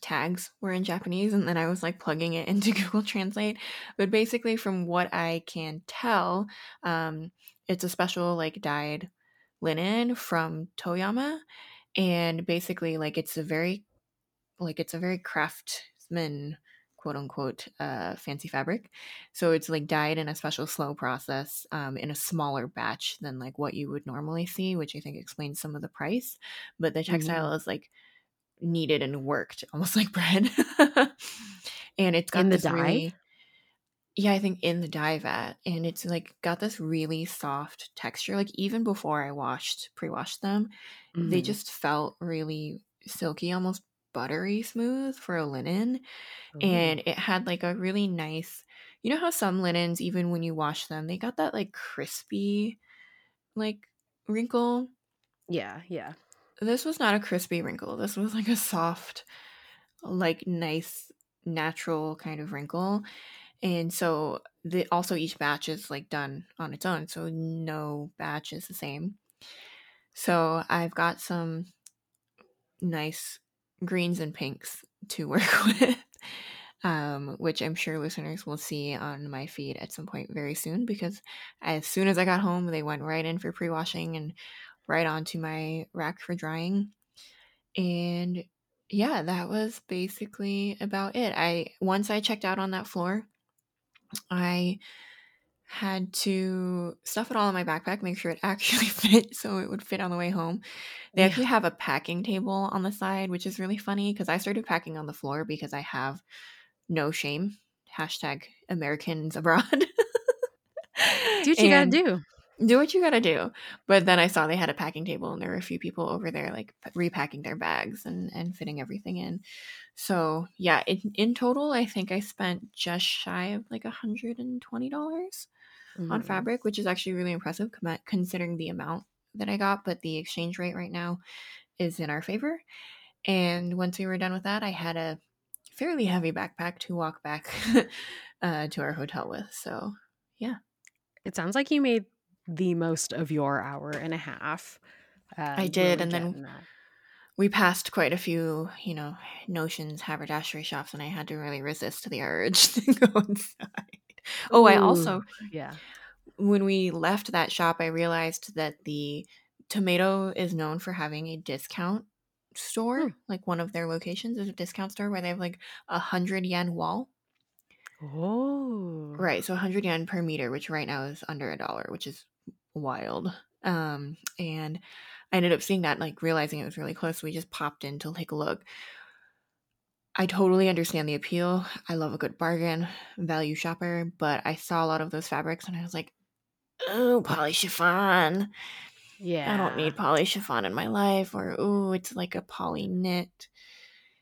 tags were in Japanese and then I was like plugging it into Google Translate. But basically, from what I can tell, um, it's a special like dyed linen from Toyama. And basically, like it's a very like it's a very craftsman quote unquote uh, fancy fabric so it's like dyed in a special slow process um, in a smaller batch than like what you would normally see which i think explains some of the price but the textile is like kneaded and worked almost like bread and it's got In the dye? really yeah i think in the dye vat and it's like got this really soft texture like even before i washed pre-washed them they Mhm. just felt really silky almost buttery smooth for a linen Ooh. and it had like a really nice you know how some linens even when you wash them they got that like crispy like wrinkle yeah, yeah. this was not a crispy wrinkle this was like a soft like nice natural kind of wrinkle and so the also each batch is like done on its own so no batch is the same so i've got some nice greens and pinks to work with um, which i'm sure listeners will see on my feed at some point very soon because as soon as i got home they went right in for pre-washing and right onto my rack for drying. And yeah that was basically about it. I once i checked out on that floor i had to stuff it all in my backpack, make sure it actually fit so it would fit on the way home. They yeah. actually have a packing table on the side, which is really funny because I started packing on the floor because I have no shame. Hashtag Americans abroad. do what you and gotta do. Do what you gotta do. But then I saw they had a packing table and there were a few people over there like repacking their bags and, and fitting everything in. So yeah, in, in total, I think I spent just shy of like $120 mm-hmm. on fabric, which is actually really impressive considering the amount that I got. But the exchange rate right now is in our favor. And once we were done with that, I had a fairly heavy backpack to walk back uh, to our hotel with. So yeah. It sounds like you made the most of your hour and a half. Um, I did, and then that. we passed quite a few, you know, notions haberdashery shops, and I had to really resist the urge to go inside. Oh, Ooh, I also, yeah, when we left that shop, I realized that the tomato is known for having a discount store, hmm. like one of their locations is a discount store where they have like a hundred yen wall. Oh, right. So a hundred yen per meter, which right now is under a dollar, which is wild. Um, and I ended up seeing that, like realizing it was really close. So we just popped in to take a look. I totally understand the appeal. I love a good bargain, value shopper, but I saw a lot of those fabrics and I was like, oh, poly chiffon. Yeah. I don't need poly chiffon in my life, or oh, it's like a poly knit.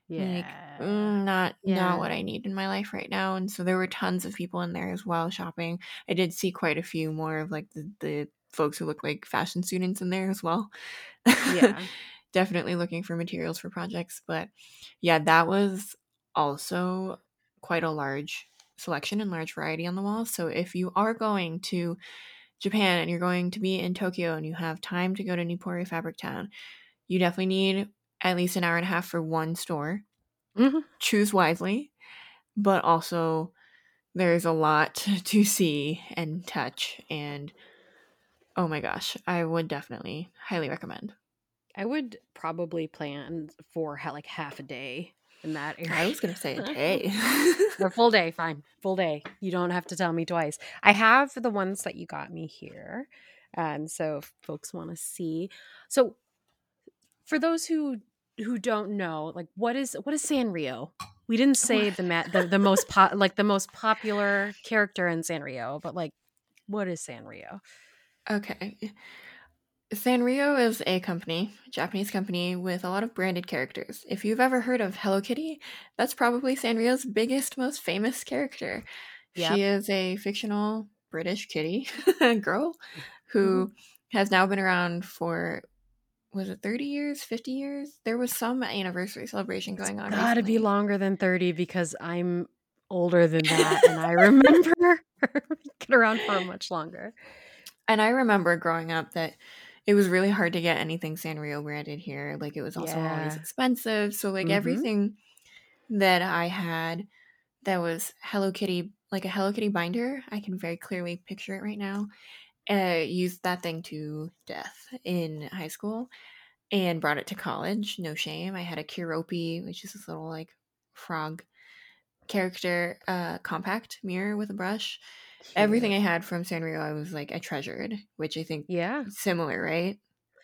Yeah. Like, mm, not yeah. not what I need in my life right now. And so there were tons of people in there as well shopping. I did see quite a few more of like the, the folks who look like fashion students in there as well. Yeah. Definitely looking for materials for projects. But yeah, that was also quite a large selection and large variety on the wall. So if you are going to Japan and you're going to be in Tokyo and you have time to go to Nippori Fabric Town, you definitely need at least an hour and a half for one store. Mm-hmm. Choose wisely, but also there's a lot to see and touch and oh my gosh, I would definitely highly recommend. I would probably plan for like half a day in that area. I was gonna say a day. a full day, fine. Full day. You don't have to tell me twice. I have the ones that you got me here. And so if folks want to see. So for those who who don't know, like what is what is Sanrio? We didn't say the ma- the, the most po- like the most popular character in Sanrio, but like what is Sanrio? Okay. Sanrio is a company, a Japanese company with a lot of branded characters. If you've ever heard of Hello Kitty, that's probably Sanrio's biggest, most famous character. Yep. She is a fictional British kitty girl who mm-hmm. has now been around for was it 30 years 50 years there was some anniversary celebration going on gotta recently. be longer than 30 because i'm older than that and i remember get around for much longer and I remember growing up that it was really hard to get anything Sanrio branded here. Like it was also yeah. always expensive. So like mm-hmm. everything that I had that was Hello Kitty, like a Hello Kitty binder, I can very clearly picture it right now. Uh, used that thing to death in high school and brought it to college. No shame. I had a Keroppi, which is this little like frog character uh, compact mirror with a brush everything I had from Sanrio, I was like I treasured, which I think yeah similar, right?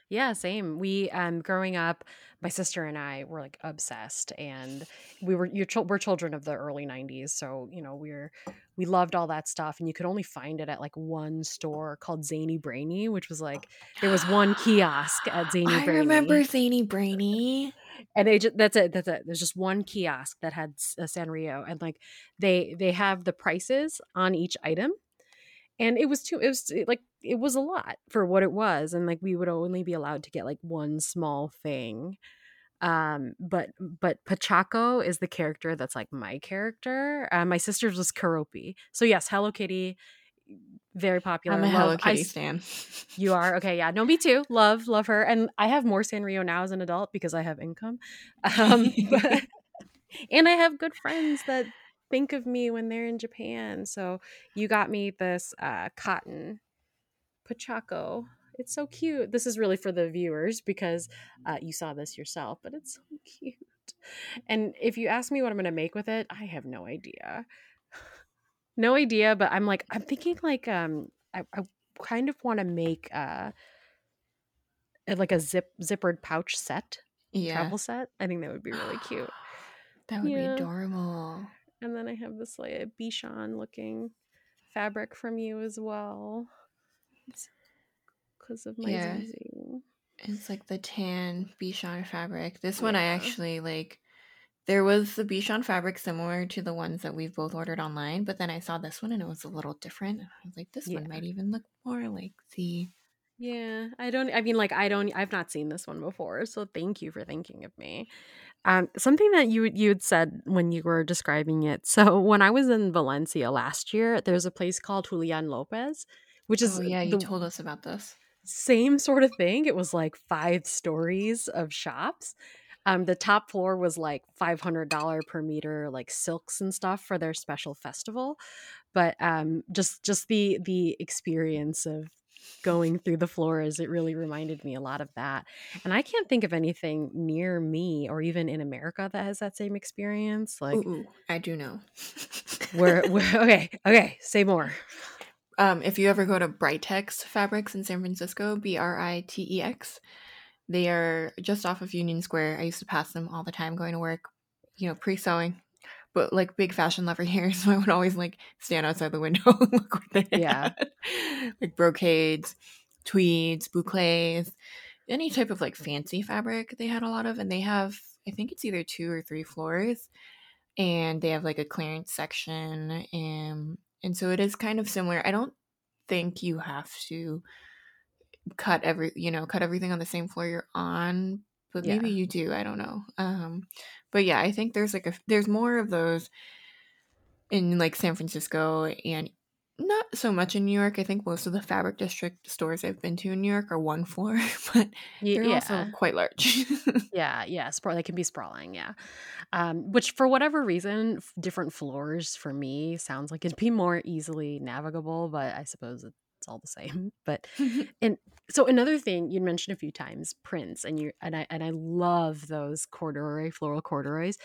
Yeah, same. We um growing up, my sister and I were like obsessed, and we were you're we're children of the early '90s, so you know we're we loved all that stuff, and you could only find it at like one store called Zany Brainy, which was like there was one kiosk at Zany I Brainy. I remember Zany Brainy and they just that's it that's it. There's just one kiosk that had a sanrio and like they they have the prices on each item and it was too it was like it was a lot for what it was and like we would only be allowed to get like one small thing um but but Pochacco is the character that's like my character uh, my sister's was Keroppi so yes hello kitty very popular. I'm a Hello Kitty I, stan. You are okay, yeah. No, me too. Love, love her, and I have more Sanrio now as an adult because I have income, um, but, and I have good friends that think of me when they're in Japan. So you got me this uh, cotton Pochacco. It's so cute. This is really for the viewers because uh, you saw this yourself, but it's so cute. And if you ask me what I'm going to make with it, I have no idea no idea, but I'm like, I'm thinking like, um, I, I kind of want to make uh, like a zip zippered pouch set, yeah. travel set. I think that would be really cute. that would yeah. be adorable. And then I have this like a Bichon looking fabric from you as well. because of my Yeah. It's like the tan Bichon fabric. This one I actually like. There was the Bichon fabric similar to the ones that we've both ordered online, but then I saw this one and it was a little different. I was like, this one might even look more like the. Yeah, I don't. I mean, like, I don't. I've not seen this one before, so thank you for thinking of me. Um, something that you you had said when you were describing it. So when I was in Valencia last year, there's a place called Julian Lopez, which is Oh yeah, you the told us about this. same sort of thing. It was like five stories of shops. Um, the top floor was like five hundred dollar per meter, like silks and stuff for their special festival. But um, just just the the experience of going through the floors, it really reminded me a lot of that. And I can't think of anything near me or even in America that has that same experience. Like Ooh, ooh, I do know. where, where okay, okay, say more. Um, if you ever go to Britex Fabrics in San Francisco, B R I T E X, they are just off of Union Square. I used to pass them all the time going to work, you know, pre sewing. But like big fashion lover here, so I would always like stand outside the window and look what they Yeah. had. like brocades, tweeds, boucles, any type of like fancy fabric they had a lot of. And they have, I think it's either two or three floors. And they have like a clearance section. And and so it is kind of similar. I don't think you have to cut every you know cut everything on the same floor you're on but maybe Yeah. you do i don't know um but yeah i think there's like a there's more of those in like san francisco and not so much in new york i think most of the fabric district stores i've been to in new york are one floor but they're yeah. also quite large Yeah, yeah, sprawl. They can be sprawling. Yeah, um, which for whatever reason, f- different floors for me sounds like it'd be more easily navigable. But I suppose it's all the same. But and so another thing you mentioned a few times, prints, and you and I and I love those corduroy floral corduroys.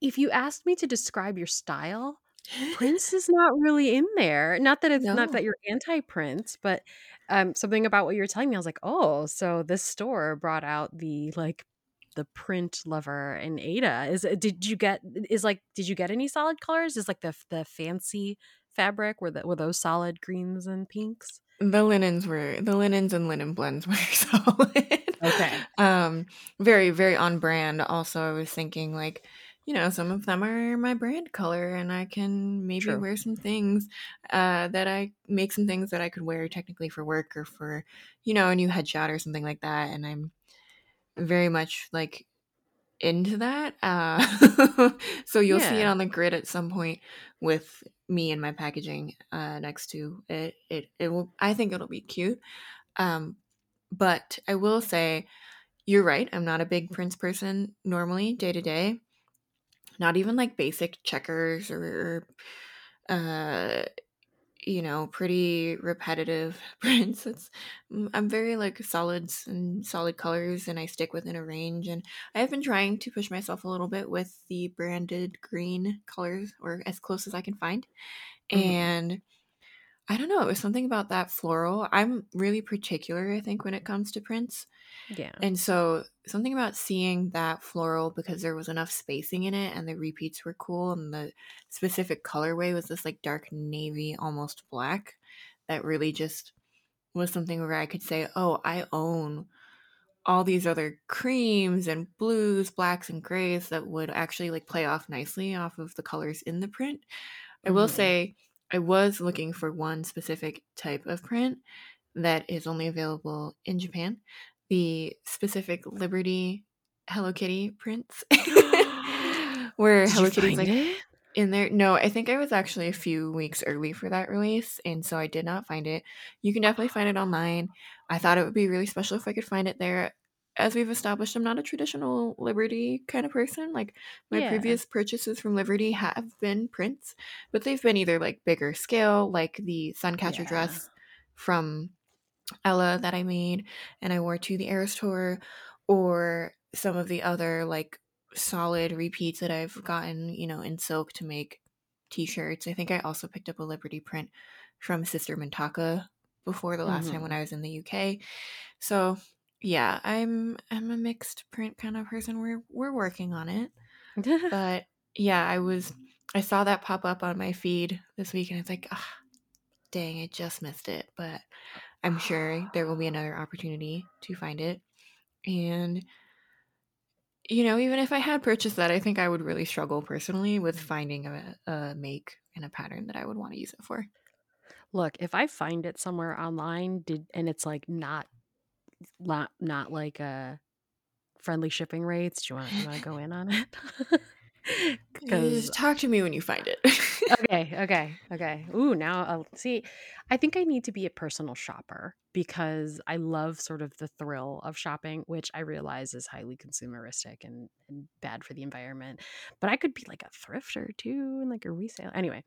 If you asked me to describe your style, Prints is not really in there. Not that it's not that you're anti prints, but um, something about what you were telling me, I was like, oh, so this store brought out the like the print lover and Ada. Is did you get is like did you get any solid colors? Is like the the fancy fabric were the were those solid greens and pinks? The linens were the linens and linen blends were solid Okay. um very very on brand also i was thinking like you know some of them are my brand color and i can maybe True. wear some things uh that i make some things that i could wear technically for work or for you know a new headshot or something like that and i'm very much like into that uh so you'll see it on the grid at some point with me and my packaging uh next to it. It it will i think it'll be cute um but i will say you're right i'm not a big prints person normally day to day. Not even like basic checkers or uh you know pretty repetitive prints it's mm, i'm very like solids and solid colors and i stick within a range and i have been trying to push myself a little bit with the branded green colors or as close as i can find Mhm. and i don't know it was something about that floral i'm really particular i think when it comes to prints Yeah. and so something about seeing that floral because there was enough spacing in it and the repeats were cool and the specific colorway was this like dark navy almost black that really just was something where I could say, "Oh, I own all these other creams and blues, blacks and grays that would actually like play off nicely off of the colors in the print." I will Mhm. say I was looking for one specific type of print that is only available in Japan. The specific Liberty Hello Kitty prints. Where Did Hello Kitty's like it? in there. No, I think I was actually a few weeks early for that release, and so I did not find it. You can definitely find it online. I thought it would be really special if I could find it there. As we've established, I'm not a traditional Liberty kind of person. Like my Yeah. previous purchases from Liberty have been prints, but they've been either like bigger scale, like the Suncatcher Yeah. dress from Ella that I made and I wore to the Eras tour, or some of the other like solid repeats that I've gotten, you know, in silk to make t-shirts. I think I also picked up a Liberty print from Sister Mintaka before the last time when Mhm. I was in the UK. So yeah, I'm I'm a mixed print kind of person. We're we're working on it. But yeah, I was I saw that pop up on my feed this week and it's like, ah, dang, I just missed it. But I'm sure there will be another opportunity to find it. And you know, even if I had purchased that, I think I would really struggle personally with mm. finding a, a make and a pattern that I would want to use it for. Look, if I find it somewhere online, did and it's like not not not like a friendly shipping rates, do you want, you want to go in on it? Because talk to me when you find it. okay, okay, okay. Ooh, now I'll see. I think I need to be a personal shopper because I love sort of the thrill of shopping, which I realize is highly consumeristic and, and bad for the environment. But I could be like a thrifter too, and like a resale. Anyway,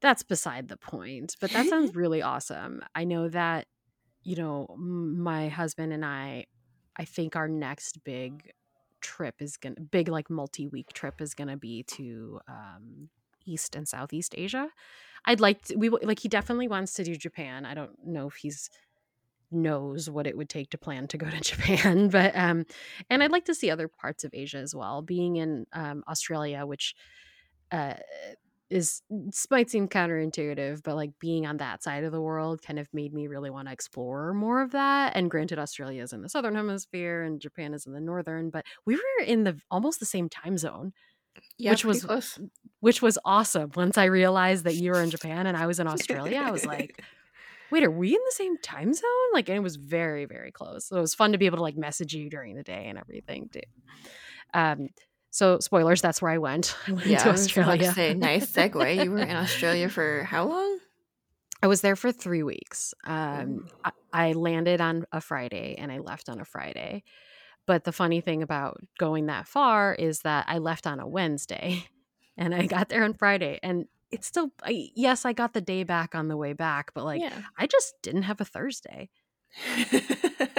that's beside the point. But that sounds really awesome. I know that, you know, my husband and I, I think our next big trip is gonna big like multi-week trip is gonna be to um east and southeast asia. I'd like to, we like he definitely wants to do japan. I don't know if he's knows what it would take to plan to go to japan but um and i'd like to see other parts of asia as well being in um australia which uh is might seem counterintuitive, but like being on that side of the world kind of made me really want to explore more of that. And granted, Australia is in the southern hemisphere and Japan is in the northern, but we were in the almost the same time zone. Yeah, which was close. which was awesome. Once I realized that you were in Japan and I was in Australia, I was like, wait, are we in the same time zone? Like, and it was very, very close. So it was fun to be able to like message you during the day and everything too. Um, so spoilers, that's where I went. I went yeah, to Australia. say, nice segue. You were in Australia for how long? I was there for three weeks. Um, I, I landed on a Friday and I left on a Friday. But the funny thing about going that far is that I left on a Wednesday and I got there on Friday. And it's still, I, yes, I got the day back on the way back, but like yeah. I just didn't have a Thursday.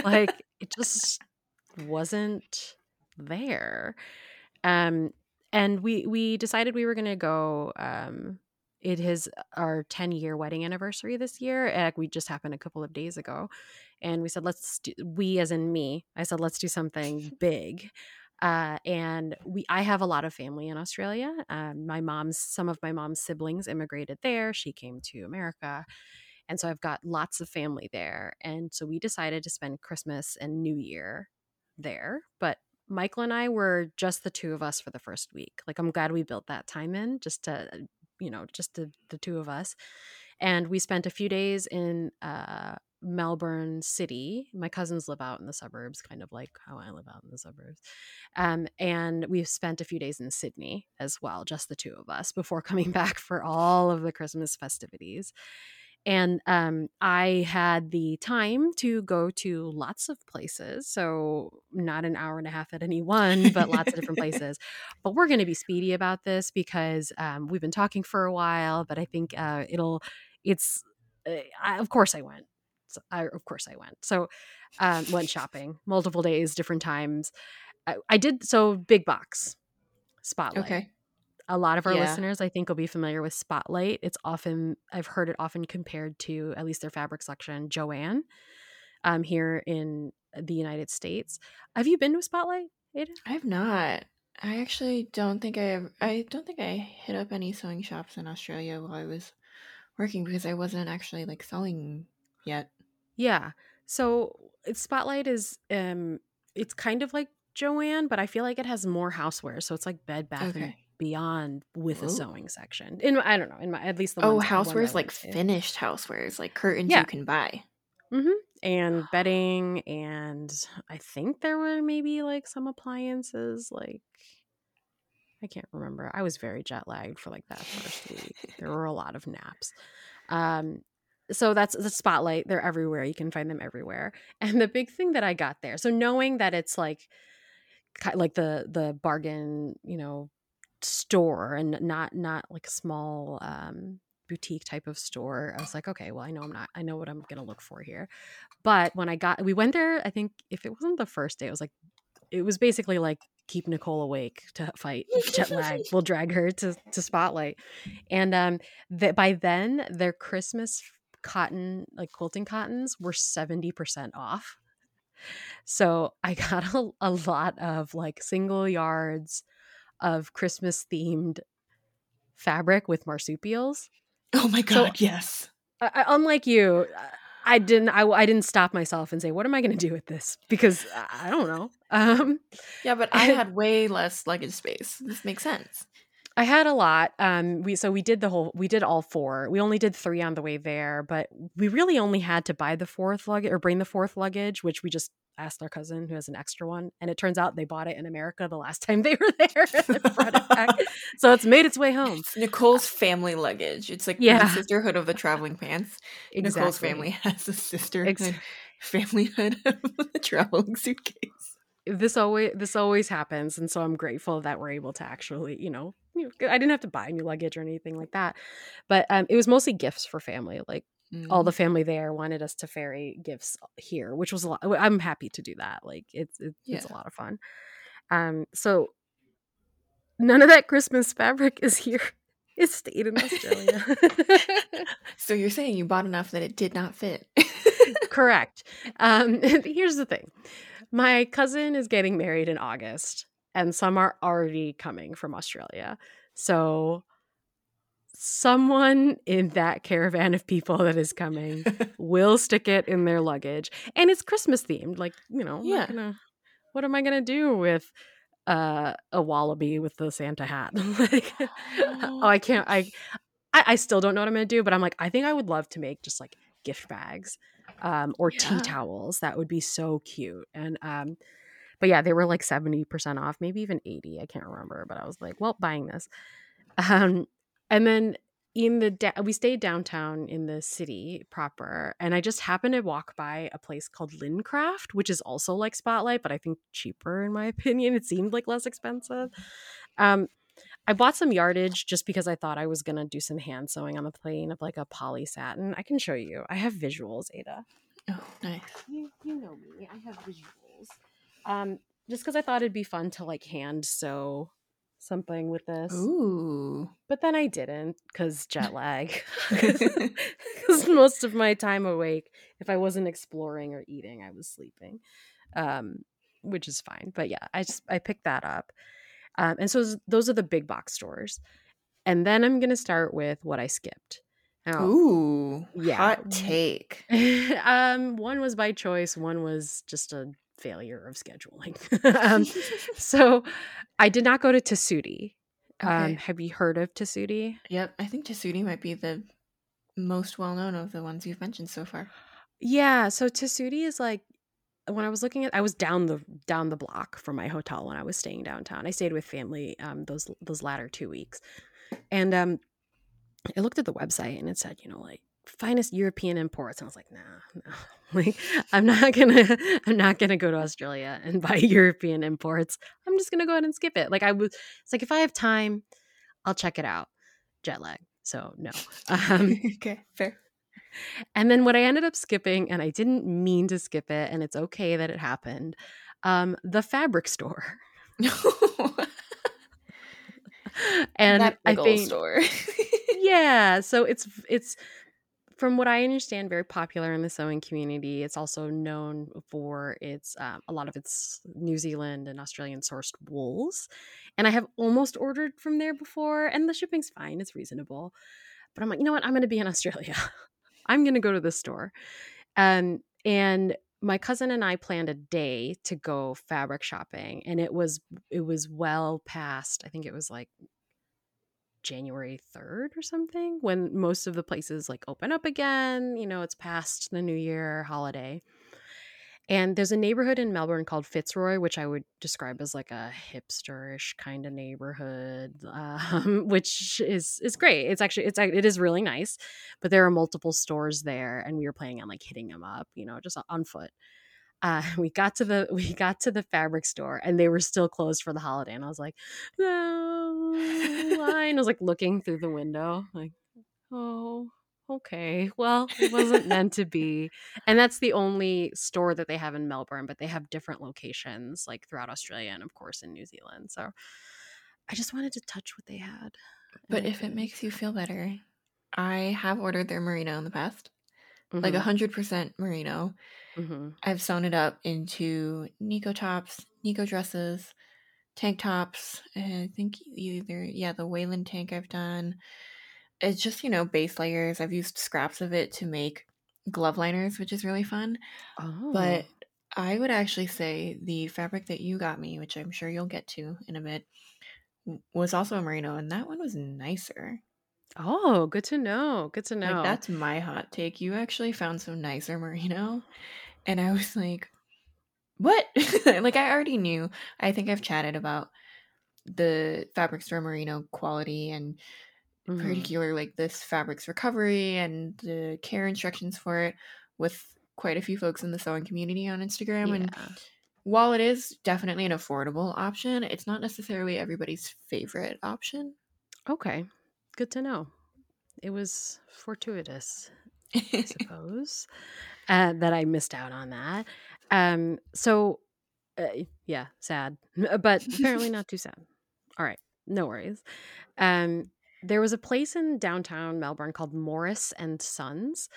like it just wasn't there. Um, and we we decided we were going to go. Um, it is our 10 year wedding anniversary this year. Uh, we just happened a couple of days ago, and we said let's do, we as in me. I said let's do something big. Uh, and we I have a lot of family in Australia. Um, my mom's some of my mom's siblings immigrated there. She came to America. And so I've got lots of family there. And so we decided to spend Christmas and New Year there. But Michael and I were just the two of us for the first week. Like I'm glad we built that time in just to you know, just the, the two of us. And we spent a few days in uh, Melbourne City. My cousins live out in the suburbs, kind of like how I live out in the suburbs. Um, and we've spent a few days in Sydney as well, just the two of us, before coming back for all of the Christmas festivities and um, I had the time to go to lots of places. So, not an hour and a half at any one, but lots of different places. But we're going to be speedy about this because um, we've been talking for a while, but I think uh, it'll, it's, uh, I, of course I went. So I, of course I went. So, um, went shopping multiple days, different times. I, I did, so big box spotlight. Okay a lot of our Yeah. listeners i think will be familiar with spotlight it's often i've heard it often compared to at least their fabric section joann um, here in the united states have you been to spotlight Ada? I've not. I actually don't think I have, I don't think I hit up any sewing shops in Australia while I was working because I wasn't actually like sewing yet. yeah so it's- spotlight is um it's kind of like joann but i feel like it has more houseware so it's like bed bath and Okay. Beyond with a sewing section in my- i don't know in my at least the Oh, ones, the ones housewares like to. finished housewares, like curtains Yeah. you can buy. and bedding and i think there were maybe like some appliances like i can't remember i was very jet lagged for like that first week there were a lot of naps um so that's the spotlight they're everywhere you can find them everywhere and the big thing that i got there so knowing that it's like like the the bargain you know store and not not like a small um boutique type of store i was like okay well i know i'm not i know what i'm gonna look for here. But when i got we went there i think if it wasn't the first day it was like it was basically like keep nicole awake to fight jet lag we'll drag her to to spotlight. And um that by then their christmas cotton like quilting cottons were 70% off. So i got a, a lot of like single yards of christmas themed fabric with marsupials Oh my So- god, yes. I, I- unlike you, I didn't. I, I didn't stop myself and say, "What am I going to do with this?" Because I don't know. Um, yeah, but I had way less luggage space. This makes sense. I had a lot. Um, we so we did the whole. We did all four. We only did three on the way there, but we really only had to buy the fourth luggage or bring the fourth luggage, which we just asked our cousin who has an extra one, and it turns out they bought it in America the last time they were there. it so it's made its way home. It's Nicole's family luggage. It's like yeah. the sisterhood of the traveling pants. Exactly. Nicole's family has a sisterhood, Ex- familyhood of the traveling suitcase. This always this always happens, and so I'm grateful that we're able to actually, you know, I didn't have to buy new luggage or anything like that, but um, it was mostly gifts for family, like Mm-hmm. All the family there wanted us to ferry gifts here, which was a lot. I'm happy to do that. Like it's it's, yeah. it's a lot of fun. Um, so none of that Christmas fabric is here. It stayed in Australia. so you're saying you bought enough that it did not fit? Correct. Um, here's the thing: my cousin is getting married in August, and some are already coming from Australia. So someone in that caravan of people that is coming will stick it in their luggage. And it's christmas themed like you know yeah. gonna, what am i gonna do with uh, a wallaby with the santa hat? Like oh i can't I, I, I still don't know what i'm gonna do but i'm like i think i would love to make just like gift bags um, or yeah. tea towels that would be so cute and um but yeah they were like 70% off maybe even 80 i can't remember but i was like well buying this um and then in the da- we stayed downtown in the city proper and i just happened to walk by a place called lincraft which is also like spotlight but i think cheaper in my opinion it seemed like less expensive um i bought some yardage just because i thought i was going to do some hand sewing on the plane of like a poly satin i can show you i have visuals ada oh nice you, you know me i have visuals um just because i thought it'd be fun to like hand sew something with this. Ooh. But then I didn't because jet lag. Because most of my time awake, if I wasn't exploring or eating, I was sleeping, um, which is fine. But yeah, I just I picked that up, um, and so those are the big box stores. And then I'm gonna start with what I skipped. Now, Ooh, yeah. Hot take. um, one was by choice. One was just a failure of scheduling. um, so I did not go to Tessuti. Um, okay. Um, have you heard of Tessuti? Yep, I think Tessuti might be the most well known of the ones you've mentioned so far. Yeah, so Tessuti is like when I was looking at I was down the down the block from my hotel when I was staying downtown. I stayed with family um those those latter 2 weeks. And um I looked at the website and it said, you know, like finest European imports. And I was like, nah, no. Like I'm not gonna I'm not gonna go to Australia and buy European imports. I'm just gonna go ahead and skip it. Like I was it's like if I have time, I'll check it out. Jet lag. So no. Um, okay, fair. And then what I ended up skipping, and I didn't mean to skip it, and it's okay that it happened, um, the fabric store. and I think store. yeah, so it's it's from what I understand, very popular in the sewing community. It's also known for its um, a lot of its New Zealand and Australian sourced wools, and I have almost ordered from there before, and the shipping's fine; it's reasonable. But I'm like, you know what? I'm going to be in Australia. I'm going to go to the store, um, and my cousin and I planned a day to go fabric shopping, and it was it was well past. I think it was like January 3rd or something when most of the places like open up again. You know, it's past the New Year holiday. And there's a neighborhood in Melbourne called Fitzroy, which I would describe as like a hipsterish kind of neighborhood, um, which is is great. It's actually it's it is really nice, but there are multiple stores there, and we were planning on like hitting them up, you know, just on foot uh, we got to the we got to the fabric store and they were still closed for the holiday and i was like no line I was like looking through the window like oh okay well it wasn't meant to be and that's the only store that they have in melbourne but they have different locations like throughout australia and of course in new zealand so i just wanted to touch what they had but if it makes you feel better i have ordered their merino in the past mm-hmm. like 100% merino Mm-hmm. I've sewn it up into Nikko tops, Nikko dresses, tank tops. I think either, yeah, the Wayland tank I've done. It's just, you know, base layers. I've used scraps of it to make glove liners, which is really fun. Oh. But I would actually say the fabric that you got me, which I'm sure you'll get to in a bit, was also a merino, and that one was nicer. Oh, good to know. Good to know. Like that's my hot take. You actually found some nicer merino, and I was like, "What?" like I already knew. I think I've chatted about the fabric store merino quality and Mhm. particular like this fabric's recovery and the care instructions for it with quite a few folks in the sewing community on Instagram and while it is definitely an affordable option, it's not necessarily everybody's favorite option. Okay. Good to know. It was fortuitous, I suppose, uh, that I missed out on that. Um, so, uh, yeah, sad, but apparently not too sad. All right, no worries. Um, there was a place in downtown Melbourne called Morris and Sons,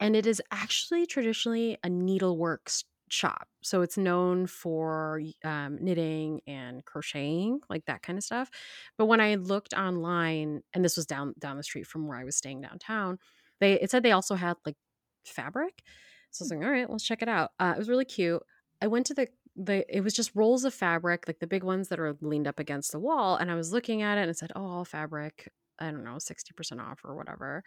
and it is actually traditionally a needleworks shop. So it's known for um, knitting and crocheting, like that kind of stuff. But when I looked online, and this was down down the street from where I was staying downtown, they it said they also had like fabric. So I was like, all right, let's check it out. Uh, it was really cute. I went to the the it was just rolls of fabric, like the big ones that are leaned up against the wall, and I was looking at it and it said, "Oh, all fabric, I don't know, 60% off or whatever."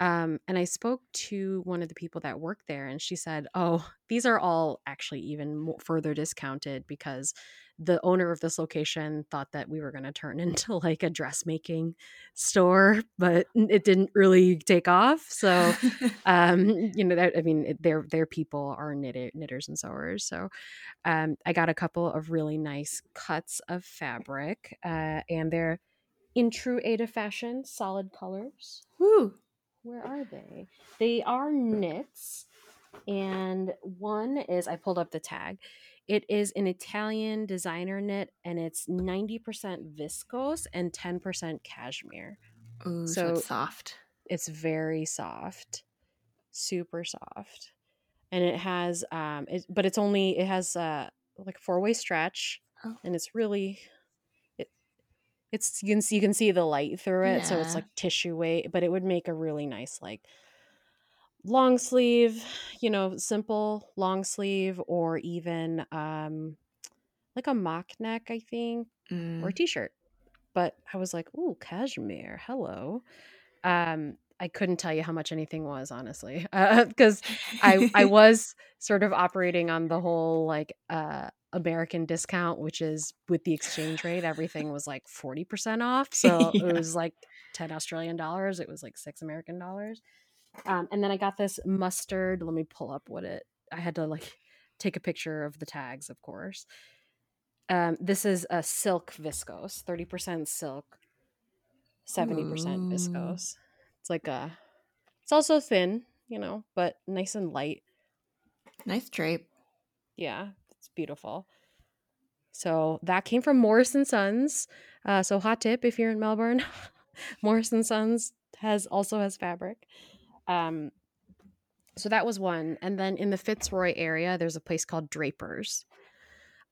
Um, and I spoke to one of the people that work there, and she said, "Oh, these are all actually even more, further discounted because the owner of this location thought that we were going to turn into like a dressmaking store, but it didn't really take off. So, um, you know, that, I mean, it- their their people are knitter, knitters and sewers. So, um, I got a couple of really nice cuts of fabric, uh, and they're in true Ada fashion, solid colors Woo. where are they? They are knits, and one is I pulled up the tag. It is an Italian designer knit, and it's ninety percent viscose and ten percent cashmere. Ooh, so, So- it's soft. It's very soft, super soft, and it has um, it, but it's only it has uh like four way stretch, Oh. and it's really. It's you can see you can see the light through it, so it's like tissue weight, but it would make a really nice like long sleeve, you know, simple long sleeve, or even um like a mock neck, I think, or a Mm. t-shirt. But I was like, "Ooh, cashmere, hello." Um, I couldn't tell you how much anything was, honestly, because I I was sort of operating on the whole like uh American discount, which is with the exchange rate, everything was like 40% off. So Yeah. it was like 10 Australian dollars. It was like six American dollars. Um, and then I got this mustard. Let me pull up what it I had to like take a picture of the tags, of course. Um, this is a silk viscose, 30% silk, 70% Ooh. viscose. It's like a it's also thin, you know, but nice and light. Nice drape. Yeah, beautiful. So that came from Morris and Sons. Uh, so hot tip if you're in Melbourne, Morris and Sons has also has fabric. Um, so that was one, and then in the Fitzroy area, there's a place called Drapers.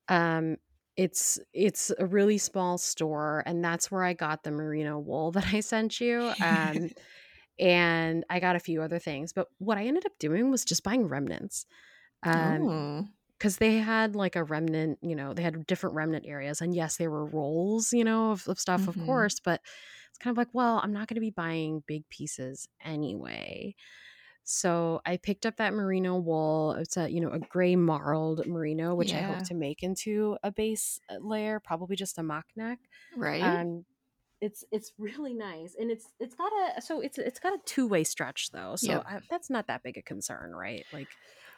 Um, it's it's a really small store, and that's where I got the merino wool that I sent you. Um, and I got a few other things, but what I ended up doing was just buying remnants. Um, oh. Because they had like a remnant, you know, they had different remnant areas. And yes, there were rolls, you know, of, of stuff, Mhm. of course, but it's kind of like, well, I'm not going to be buying big pieces anyway. So I picked up that merino wool. It's a, you know, a gray marled merino, which I hope to make into a base uh, layer, probably just a mock neck. Right? Um, it's it's really nice, and it's it's got a so it's it's got a two way stretch though, so Yep. I, that's not that big a concern, right? Like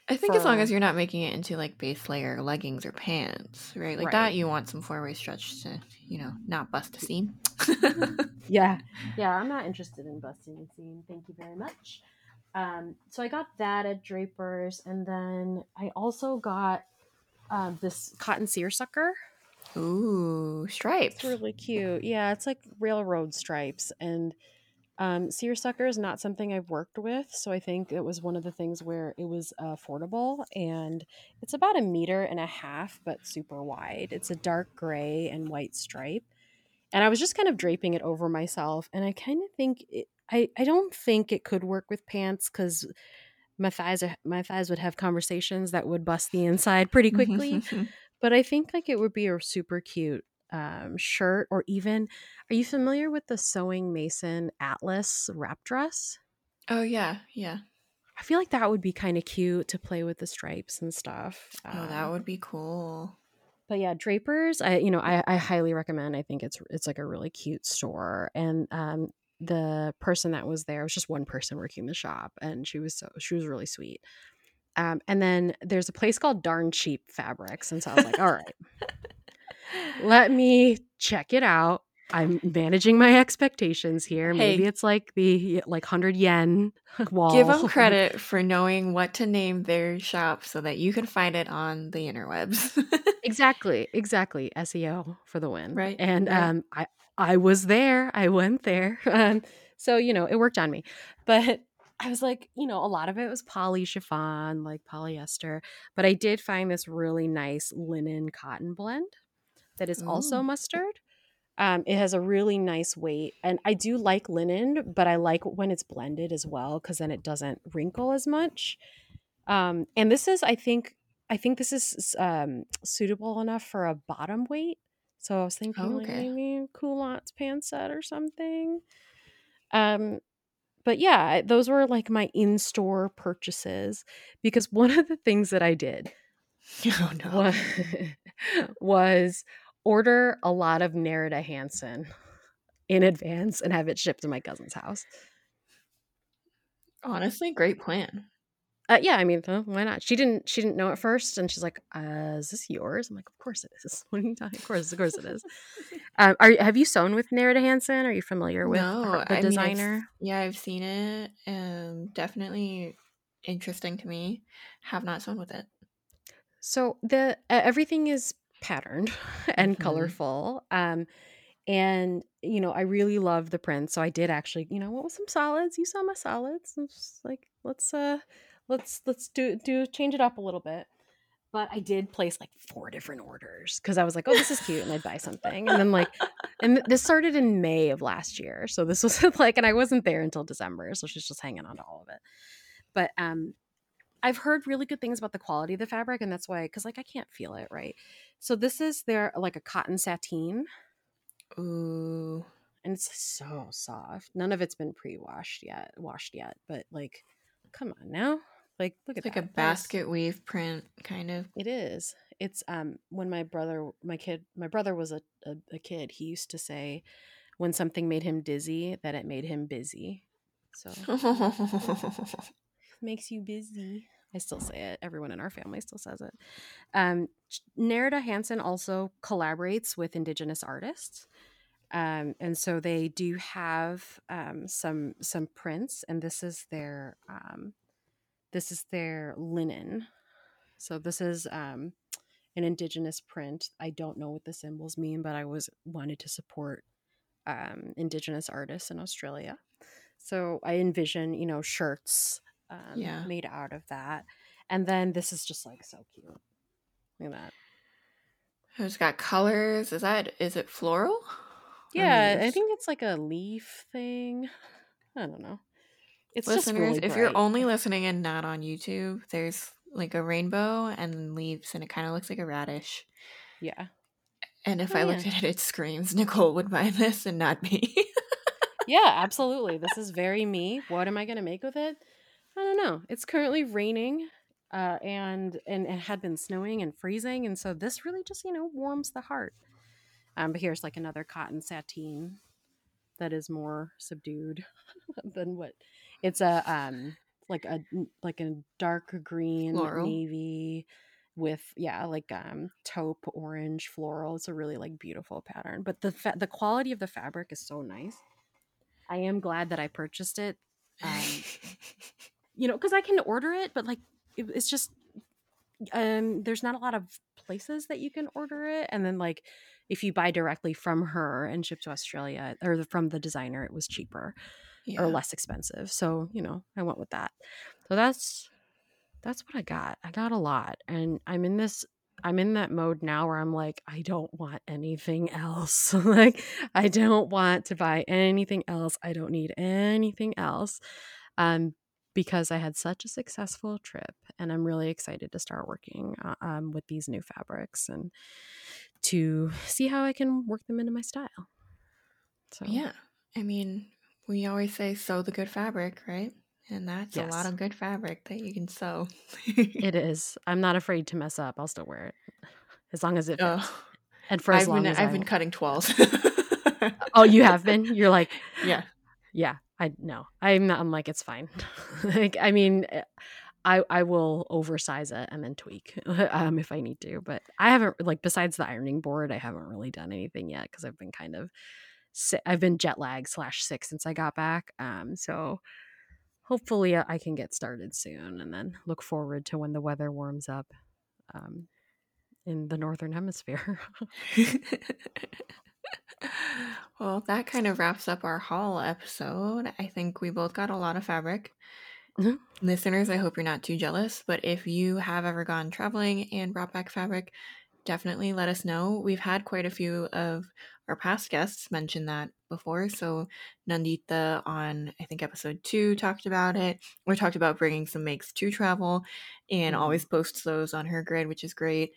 I think as long as you're not making it into like base layer leggings or pants, right? Like Right. that, you want some four way stretch to, you know, not bust a seam. Yeah, yeah, I'm not interested in busting a seam. Thank you very much. Um, so I got that at Draper's, and then I also got um, this cotton seersucker. Ooh, stripes. It's really cute. Yeah, it's like railroad stripes, and um, seersucker is not something I've worked with, so I think it was one of the things where it was affordable, and it's about a meter and a half, but super wide. It's a dark gray and white stripe, and I was just kind of draping it over myself, and I kind of think it, I I don't think it could work with pants because my thighs are, my thighs would have conversations that would bust the inside pretty quickly. but I think like it would be a super cute um, shirt or even are you familiar with the sewing mason atlas wrap dress? oh yeah, yeah. I feel like that would be kind of cute to play with the stripes and stuff. Oh, that Um, would be cool. but yeah, Drapers, I you know, I, I highly recommend. I think it's it's like a really cute store. And um the person that was there was just one person working the shop and she was so she was really sweet. Um and then there's a place called Darn Cheap Fabrics. And so I was like, all right, let me check it out. I'm managing my expectations here. Maybe it's like the like hundred yen wall. Give them credit for knowing what to name their shop so that you can find it on the interwebs. exactly exactly seo for the win Right, and right. um i i was there i went there um so you know it worked on me but i was like you know a lot of it was poly chiffon like polyester but i did find this really nice linen cotton blend that is also mustard. Um, it has a really nice weight and i do like linen but i like when it's blended as well because then it doesn't wrinkle as much. Um, and this is i think i think this is um, suitable enough for a bottom weight. So i was thinking Oh, like maybe culottes pants set or something. Um, but yeah those were like my in-store purchases because one of the things that i did oh no. was, was order a lot of Nerida Hansen in advance and have it shipped to my cousin's house. Honestly, great plan. Uh, yeah, I mean, why not? She didn't. She didn't know at first, and she's like, uh, "Is this yours?" I'm like, "Of course it is. What are you talking? Of course, of course it is." Um, are have you sewn with Nerida Hansen? Are you familiar with no, her- the I mean, I've- designer? yeah, I've seen it. Um, definitely interesting to me. Have not sewn with it. So the uh, everything is patterned and Mhm. colorful. Um and you know, I really love the print. So I did actually, you know, what was some solids? You saw my solids. I was just like, let's uh let's let's do do change it up a little bit. But I did place like four different orders because I was like, oh, this is cute, and I'd buy something. And then like and this started in May of last year. So this was like, and I wasn't there until December. So she's just hanging on to all of it. But um I've heard really good things about the quality of the fabric, and that's why, because like I can't feel it, right? So this is their like a cotton sateen, Ooh. and it's so soft. None of it's been pre-washed yet, washed yet, but like, come on now, like look at that. It's at like a that. Is- basket weave print, kind of. It is. It's um when my brother, my kid, my brother was a, a a kid. He used to say when something made him dizzy that it made him busy. So makes you busy. I still say it. Everyone in our family still says it. Um, Nerida Hansen also collaborates with Indigenous artists. Um, and so they do have um, some some prints, and this is their um, this is their linen. So this is um, an indigenous print. I don't know what the symbols mean, but I was wanted to support um, indigenous artists in Australia. So I envision, you know, shirts um, Yeah. made out of that, and then this is just like so cute. Look at that. It's got colors. Is that is it floral? Yeah, I leaves? think it's like a leaf thing. I don't know. It's just Listeners, really if you're only listening and not on YouTube, there's like a rainbow and leaves, and it kind of looks like a radish. yeah. And if Oh, I looked at it, it screams Nicole would buy this and not me. Yeah, absolutely. This is very me. What am I going to make with it? I don't know. It's currently raining, uh, and and it had been snowing and freezing, and so this really just you know warms the heart. Um, but here's like another cotton sateen that is more subdued than what it's a um like a like a dark green Floral. navy with yeah like um taupe orange floral it's a really like beautiful pattern but the fa- the quality of the fabric is so nice i am glad that i purchased it um you know because i can order it but like it, it's just um there's not a lot of places that you can order it. And then like if you buy directly from her and ship to australia or the- from the designer it was cheaper yeah. or less expensive. So you know i went with that. So that's that's what i got. I got a lot. And i'm in this i'm in that mode now where i'm like i don't want anything else. Like i don't want to buy anything else. I don't need anything else. Um because I had such a successful trip and I'm really excited to start working uh, um, with these new fabrics and to see how I can work them into my style. So, yeah. I mean, we always say sew the good fabric, right? And that's yes. a lot of good fabric that you can sew. it is. I'm not afraid to mess up. I'll still wear it as long as it fits. and for as I've long been, as I've I been cutting twelves. oh, you have been? You're like, yeah, yeah. I know. I'm. I'm like, it's fine. like, I mean, eh, I I will oversize it and then tweak um, if I need to. But I haven't like besides the ironing board, I haven't really done anything yet because I've been kind of I've been jet lag slash sick since I got back. Um, so hopefully uh, I can get started soon and then look forward to when the weather warms up um, in the northern hemisphere. well, that kind of wraps up our haul episode. I think we both got a lot of fabric. Mm-hmm. Listeners, I hope you're not too jealous, but if you have ever gone traveling and brought back fabric, definitely let us know. We've had quite a few of our past guests mention that before. So Nandita on I think episode two talked about it. We talked about bringing some makes to travel, and mm-hmm. always posts those on her grid, which is great.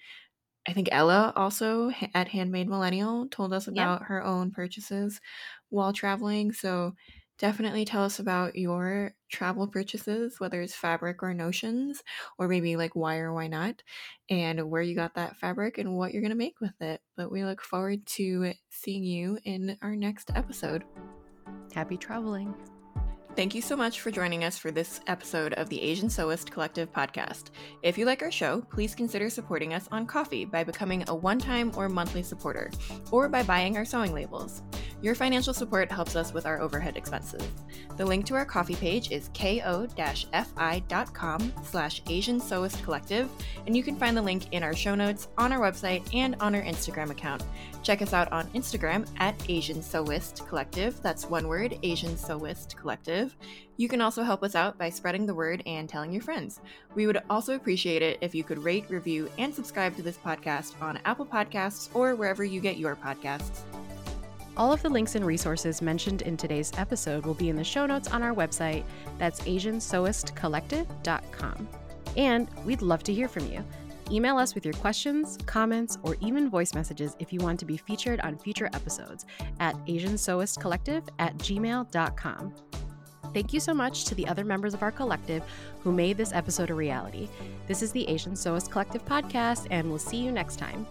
I think Ella also at Handmade Millennial told us about yep. her own purchases while traveling. So definitely tell us about your travel purchases, whether it's fabric or notions, or maybe like why or why not, and where you got that fabric and what you're going to make with it. But we look forward to seeing you in our next episode. Happy traveling. Thank you so much for joining us for this episode of the Asian Sewist Collective podcast. If you like our show, please consider supporting us on Ko-fi by becoming a one time or monthly supporter, or by buying our sewing labels. Your financial support helps us with our overhead expenses. The link to our Ko-fi page is ko-fi.com slash Asian Sewist Collective, and you can find the link in our show notes, on our website, and on our Instagram account. Check us out on Instagram at Asian Sewist Collective. That's one word, Asian Sewist Collective. You can also help us out by spreading the word and telling your friends. We would also appreciate it if you could rate, review, and subscribe to this podcast on Apple Podcasts or wherever you get your podcasts. All of the links and resources mentioned in today's episode will be in the show notes on our website. That's AsianSewistCollective.com. And we'd love to hear from you. Email us with your questions, comments, or even voice messages if you want to be featured on future episodes at AsianSewistCollective at gmail.com. Thank you so much to the other members of our collective who made this episode a reality. This is the Asian Sewist Collective podcast, and we'll see you next time.